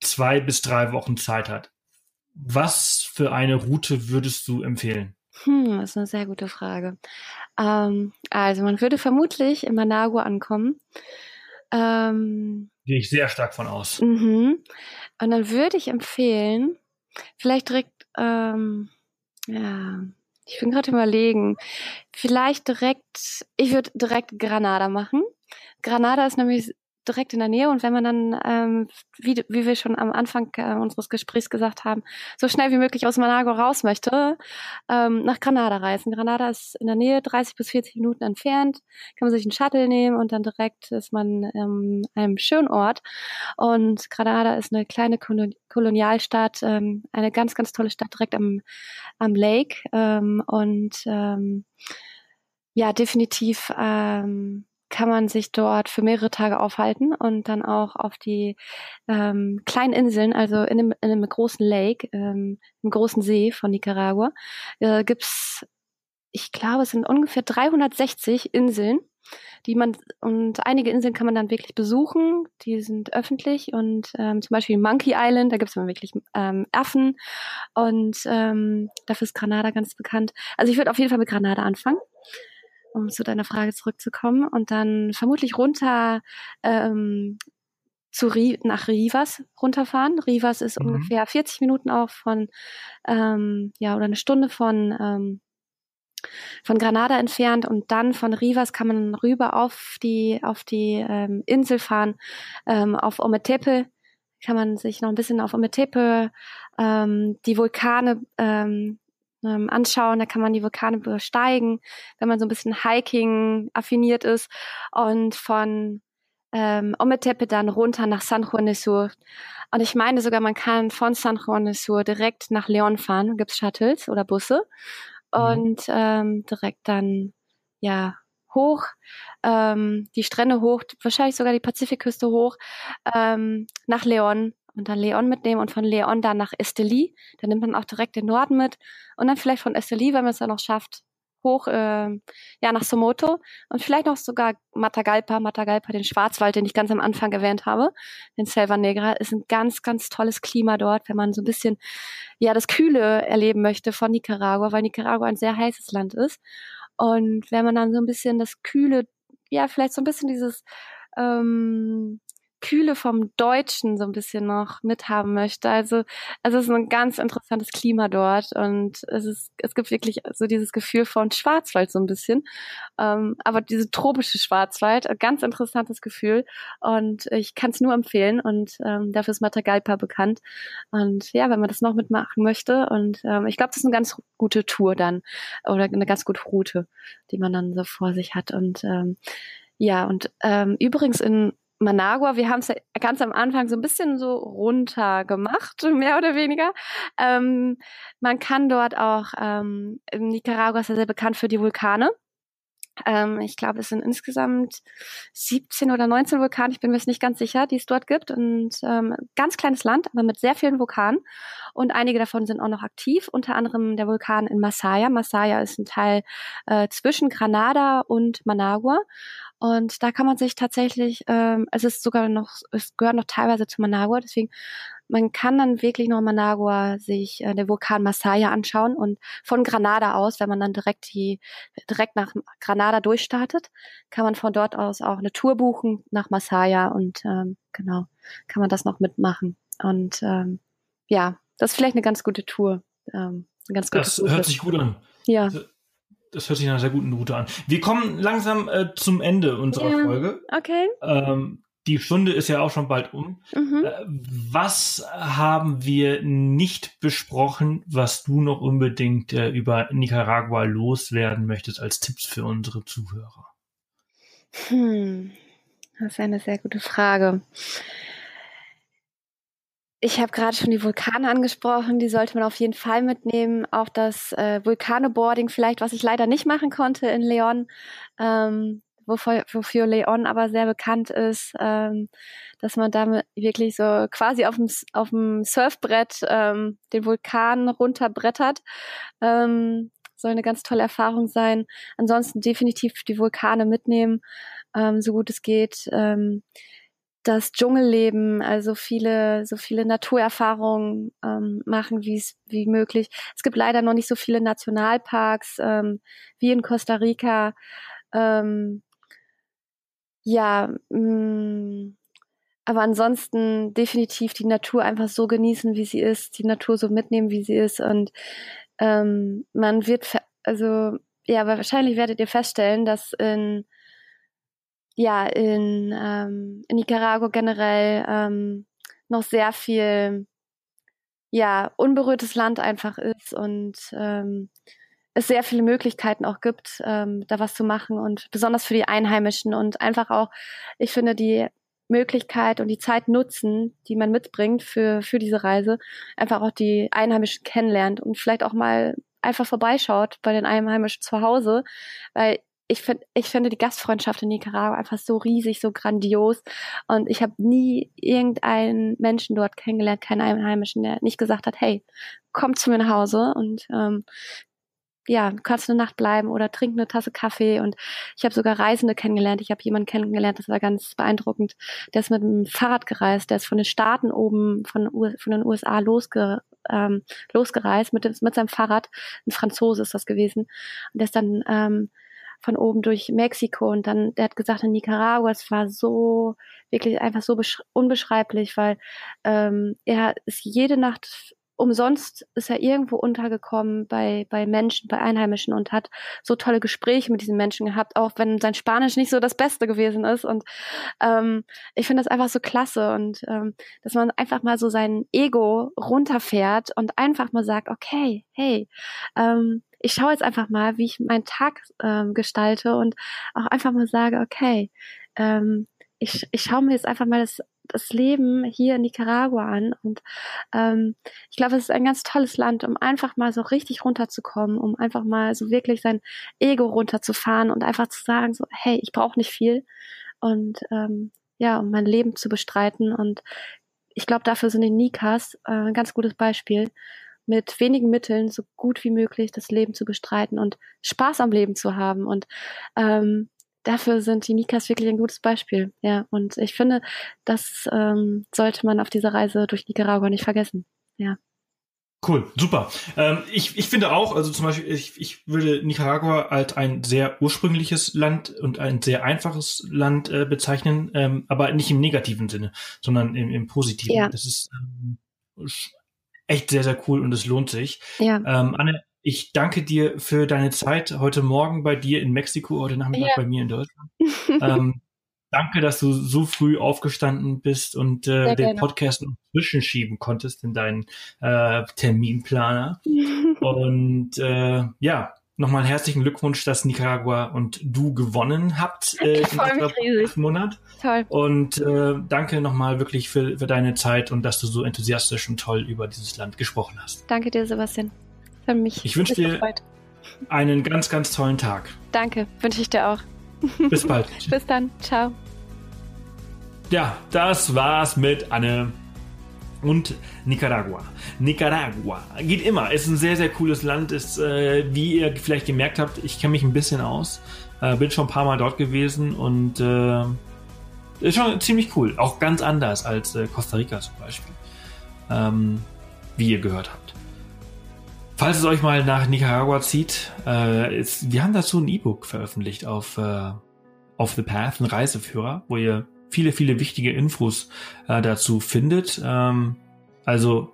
zwei bis drei Wochen Zeit hat. Was für eine Route würdest du empfehlen?
Hm, das ist eine sehr gute Frage. Ähm, also man würde vermutlich in Managua ankommen. Ähm,
Gehe ich sehr stark von aus.
Mhm. Und dann würde ich empfehlen, vielleicht direkt, ähm, ja, ich bin gerade überlegen, vielleicht direkt, ich würde direkt Granada machen. Granada ist nämlich direkt in der Nähe und wenn man dann, ähm, wie, wie wir schon am Anfang äh, unseres Gesprächs gesagt haben, so schnell wie möglich aus Managua raus möchte, ähm, nach Granada reisen. Granada ist in der Nähe, 30 bis 40 Minuten entfernt, kann man sich einen Shuttle nehmen und dann direkt ist man ähm, einem schönen Ort. Und Granada ist eine kleine Kolon Kolonialstadt, ähm, eine ganz, ganz tolle Stadt direkt am, am Lake ähm, und ähm, ja, definitiv ähm, kann man sich dort für mehrere Tage aufhalten und dann auch auf die ähm, kleinen Inseln, also in einem, in einem großen Lake, ähm, im großen See von Nicaragua, äh, gibt's, ich glaube, es sind ungefähr 360 Inseln, die man und einige Inseln kann man dann wirklich besuchen, die sind öffentlich und ähm, zum Beispiel Monkey Island, da gibt's dann wirklich ähm, Affen und ähm, dafür ist Granada ganz bekannt. Also ich würde auf jeden Fall mit Granada anfangen um zu deiner Frage zurückzukommen, und dann vermutlich runter ähm, zu Ri nach Rivas runterfahren. Rivas ist
Mhm.
ungefähr 40 Minuten auch von, ähm, ja, oder eine Stunde von, ähm, von Granada entfernt und dann von Rivas kann man rüber auf die, auf die ähm, Insel fahren, ähm, auf Ometepe kann man sich noch ein bisschen auf Ometepe ähm, die Vulkane ähm, ähm, anschauen. Da kann man die Vulkane besteigen, wenn man so ein bisschen Hiking affiniert ist. Und von ähm, Ometepe dann runter nach San Juan de Sur. Und ich meine sogar, man kann von San Juan de Sur direkt nach Leon fahren. Da gibt's Shuttles oder Busse. Und ähm, direkt dann, ja, hoch, ähm, die Strände hoch, wahrscheinlich sogar die Pazifikküste hoch, ähm, nach Leon und dann Leon mitnehmen und von Leon dann nach Esteli. Dann nimmt man auch direkt den Norden mit und dann vielleicht von Esteli, wenn man es dann noch schafft, hoch, äh, ja, nach Somoto und vielleicht noch sogar Matagalpa, Matagalpa, den Schwarzwald, den ich ganz am Anfang erwähnt habe, den Selva Negra, ist ein ganz, ganz tolles Klima dort, wenn man so ein bisschen, ja, das Kühle erleben möchte von Nicaragua, weil Nicaragua ein sehr heißes Land ist. Und wenn man dann so ein bisschen das Kühle, ja, vielleicht so ein bisschen dieses, ähm, Kühle vom Deutschen so ein bisschen noch mithaben möchte. Also, also es ist ein ganz interessantes Klima dort und es ist, es gibt wirklich so dieses Gefühl von Schwarzwald so ein bisschen. Ähm, aber diese tropische Schwarzwald, ein ganz interessantes Gefühl und ich kann es nur empfehlen und ähm, dafür ist Matagalpa bekannt. Und ja, wenn man das noch mitmachen möchte und ähm, ich glaube, das ist eine ganz gute Tour dann oder eine ganz gute Route, die man dann so vor sich hat und ähm, ja, und ähm, übrigens in Managua, wir haben es ja ganz am Anfang so ein bisschen so runter gemacht, mehr oder weniger. Ähm, man kann dort auch, ähm, Nicaragua ist ja sehr bekannt für die Vulkane. Ähm, ich glaube, es sind insgesamt 17 oder 19 Vulkane, ich bin mir jetzt nicht ganz sicher, die es dort gibt. Und ähm, ganz kleines Land, aber mit sehr vielen Vulkanen. Und einige davon sind auch noch aktiv, unter anderem der Vulkan in Masaya. Masaya ist ein Teil äh, zwischen Granada und Managua. Und da kann man sich tatsächlich, ähm, es ist sogar noch, es gehört noch teilweise zu Managua, deswegen man kann dann wirklich noch Managua sich äh, den Vulkan Masaya anschauen und von Granada aus, wenn man dann direkt die direkt nach Granada durchstartet, kann man von dort aus auch eine Tour buchen nach Masaya und ähm, genau kann man das noch mitmachen und ähm, ja, das ist vielleicht eine ganz gute Tour. Ähm, ganz
gute das Route. hört sich gut an.
Ja.
Das hört sich nach einer sehr guten Route an. Wir kommen langsam äh, zum Ende unserer ja, Folge.
Okay.
Ähm, die Stunde ist ja auch schon bald um. Mhm. Äh, was haben wir nicht besprochen, was du noch unbedingt äh, über Nicaragua loswerden möchtest als Tipps für unsere Zuhörer?
Hm, das ist eine sehr gute Frage. Ich habe gerade schon die Vulkane angesprochen, die sollte man auf jeden Fall mitnehmen. Auch das äh, Vulkaneboarding vielleicht, was ich leider nicht machen konnte in Leon. Ähm, wofür, wofür Leon aber sehr bekannt ist, ähm, dass man damit wirklich so quasi auf dem, Surfbrett ähm, den Vulkan runterbrettert. Ähm, soll eine ganz tolle Erfahrung sein. Ansonsten definitiv die Vulkane mitnehmen, ähm, so gut es geht. Ähm, das Dschungelleben, also viele, so viele Naturerfahrungen ähm, machen, wie es wie möglich. Es gibt leider noch nicht so viele Nationalparks ähm, wie in Costa Rica. Ähm, ja, mh, mm, aber ansonsten definitiv die Natur einfach so genießen, wie sie ist, die Natur so mitnehmen, wie sie ist und ähm, man wird, also ja, wahrscheinlich werdet ihr feststellen, dass in ja in, ähm, in Nicaragua generell ähm, noch sehr viel ja unberührtes Land einfach ist und ähm, es sehr viele Möglichkeiten auch gibt, ähm, da was zu machen und besonders für die Einheimischen und einfach auch, ich finde, die Möglichkeit und die Zeit nutzen, die man mitbringt für, für diese Reise, einfach auch die Einheimischen kennenlernt und vielleicht auch mal einfach vorbeischaut bei den Einheimischen zu Hause, weil ich finde, ich finde die Gastfreundschaft in Nicaragua einfach so riesig, so grandios. Und ich habe nie irgendeinen Menschen dort kennengelernt, keinen Einheimischen, der nicht gesagt hat, hey, komm zu mir nach Hause und ähm, ja, du kannst eine Nacht bleiben oder trink eine Tasse Kaffee. Und ich habe sogar Reisende kennengelernt. Ich habe jemanden kennengelernt, das war ganz beeindruckend. Der ist mit dem Fahrrad gereist, der ist von den Staaten oben, von, von den USA losge, ähm, losgereist mit, mit seinem Fahrrad. Ein Franzose ist das gewesen. Und der ist dann ähm, von oben durch Mexiko und dann, der hat gesagt, in Nicaragua, es war so, wirklich einfach so unbeschreiblich, weil ähm, er ist jede Nacht umsonst ist er irgendwo untergekommen bei, bei Menschen, bei Einheimischen und hat so tolle Gespräche mit diesen Menschen gehabt, auch wenn sein Spanisch nicht so das Beste gewesen ist. Und ähm, ich finde das einfach so klasse und ähm, dass man einfach mal so sein Ego runterfährt und einfach mal sagt, okay, hey, ähm, ich schaue jetzt einfach mal, wie ich meinen Tag ähm, gestalte und auch einfach mal sage, okay, ähm, ich, ich schaue mir jetzt einfach mal das das Leben hier in Nicaragua an. Und ähm, ich glaube, es ist ein ganz tolles Land, um einfach mal so richtig runterzukommen, um einfach mal so wirklich sein Ego runterzufahren und einfach zu sagen, so, hey, ich brauche nicht viel. Und ähm, ja, um mein Leben zu bestreiten. Und ich glaube, dafür sind die Nikas äh, ein ganz gutes Beispiel, mit wenigen Mitteln so gut wie möglich das Leben zu bestreiten und Spaß am Leben zu haben. Und ähm, dafür sind die Nikas wirklich ein gutes Beispiel. Ja, und ich finde, das ähm, sollte man auf dieser Reise durch Nicaragua nicht vergessen. Ja.
Cool, super. Ähm, ich, ich finde auch, also zum Beispiel, ich, ich würde Nicaragua als ein sehr ursprüngliches Land und ein sehr einfaches Land äh, bezeichnen, ähm, aber nicht im negativen Sinne, sondern im, im positiven. Ja. Das ist ähm, echt sehr, sehr cool und es lohnt sich.
Ja.
Ähm, Anne, ich danke dir für deine Zeit heute Morgen bei dir in Mexiko, heute Nachmittag ja. bei mir in Deutschland. ähm, danke, dass du so früh aufgestanden bist und äh, den Podcast noch zwischenschieben konntest in deinen äh, Terminplaner. und äh, ja, nochmal herzlichen Glückwunsch, dass Nicaragua und du gewonnen habt äh,
im
Monat.
Toll.
Und äh, danke nochmal wirklich für, für deine Zeit und dass du so enthusiastisch und toll über dieses Land gesprochen hast.
Danke dir, Sebastian. Hat mich
ich wünsche dir, einen ganz, ganz tollen Tag.
Danke, wünsche ich dir auch.
Bis bald.
Bis dann. Ciao.
Ja, das war's mit Anne und Nicaragua. Nicaragua geht immer. Ist ein sehr, sehr cooles Land. Ist, äh, wie ihr vielleicht gemerkt habt, ich kenne mich ein bisschen aus. Äh, bin schon ein paar Mal dort gewesen und äh, ist schon ziemlich cool. Auch ganz anders als äh, Costa Rica zum Beispiel. Ähm, wie ihr gehört habt. Falls es euch mal nach Nicaragua zieht, äh, ist, wir haben dazu ein E-Book veröffentlicht auf äh, Off the Path, ein Reiseführer, wo ihr viele, viele wichtige Infos äh, dazu findet. Ähm, also,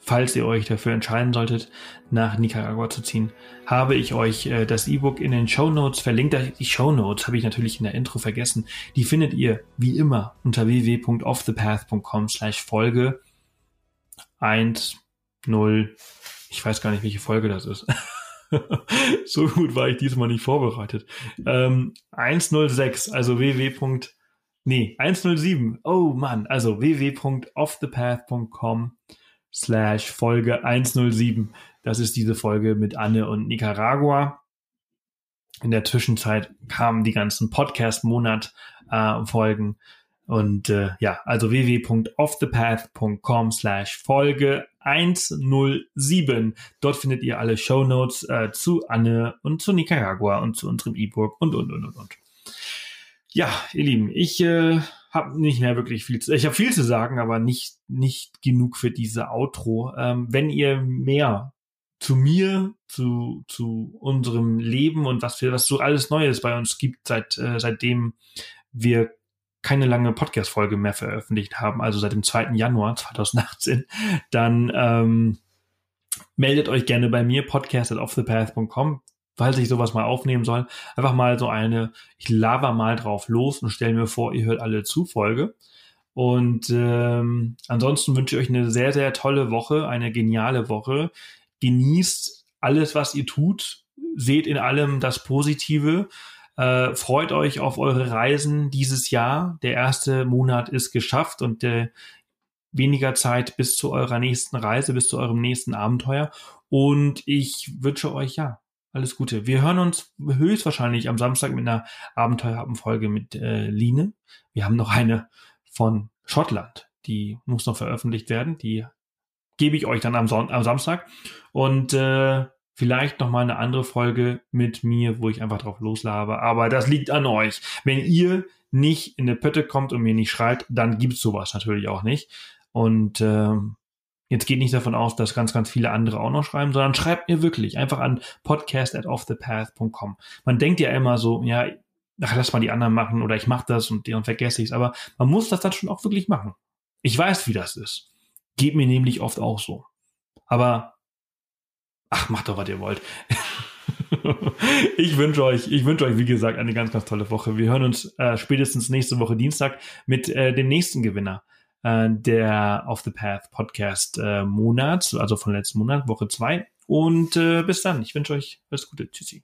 falls ihr euch dafür entscheiden solltet, nach Nicaragua zu ziehen, habe ich euch äh, das E-Book in den Show Notes verlinkt. Die Show Notes habe ich natürlich in der Intro vergessen. Die findet ihr wie immer unter www.offthepath.com slash Folge 1, 0, ich weiß gar nicht, welche Folge das ist. so gut war ich diesmal nicht vorbereitet. Ähm, 106, also www. Nee, 107. Oh Mann, also www.offthepath.com slash Folge 107. Das ist diese Folge mit Anne und Nicaragua. In der Zwischenzeit kamen die ganzen Podcast-Monat-Folgen. Äh, und äh, ja, also www.offthepath.com slash Folge 107. Dort findet ihr alle Show Notes äh, zu Anne und zu Nicaragua und zu unserem E-Book und, und, und, und, und. Ja, ihr Lieben, ich äh, habe nicht mehr wirklich viel zu, ich habe viel zu sagen, aber nicht nicht genug für diese Outro. Ähm, wenn ihr mehr zu mir, zu zu unserem Leben und was wir was so alles Neues bei uns gibt seit äh, seitdem wir keine lange Podcast-Folge mehr veröffentlicht haben, also seit dem 2. Januar 2018, dann ähm, meldet euch gerne bei mir, podcast at offthepath.com falls ich sowas mal aufnehmen soll, einfach mal so eine, ich laber mal drauf los und stelle mir vor, ihr hört alle zu Folge. Und ähm, ansonsten wünsche ich euch eine sehr, sehr tolle Woche, eine geniale Woche. Genießt alles, was ihr tut. Seht in allem das Positive. Äh, freut euch auf eure Reisen dieses Jahr. Der erste Monat ist geschafft und äh, weniger Zeit bis zu eurer nächsten Reise, bis zu eurem nächsten Abenteuer. Und ich wünsche euch ja alles Gute. Wir hören uns höchstwahrscheinlich am Samstag mit einer Abenteuerhappen-Folge mit äh, Line. Wir haben noch eine von Schottland, die muss noch veröffentlicht werden. Die gebe ich euch dann am, Son am Samstag. Und äh, vielleicht noch mal eine andere Folge mit mir, wo ich einfach drauf loslabe. Aber das liegt an euch. Wenn ihr nicht in eine Pötte kommt und mir nicht schreit, dann gibt's sowas natürlich auch nicht. Und ähm, Jetzt geht nicht davon aus, dass ganz, ganz viele andere auch noch schreiben, sondern schreibt mir wirklich einfach an podcast at offthepath.com. Man denkt ja immer so, ja, ach, lass mal die anderen machen oder ich mach das und dann vergesse ich's. Aber man muss das dann schon auch wirklich machen. Ich weiß, wie das ist. Geht mir nämlich oft auch so. Aber, ach, macht doch, was ihr wollt. ich wünsche euch, ich wünsche euch, wie gesagt, eine ganz, ganz tolle Woche. Wir hören uns äh, spätestens nächste Woche Dienstag mit äh, dem nächsten Gewinner äh, der Off the Path Podcast äh, Monat, also von letzten Monat, Woche zwei. Und äh, bis dann. Ich wünsche euch alles Gute. Tschüssi.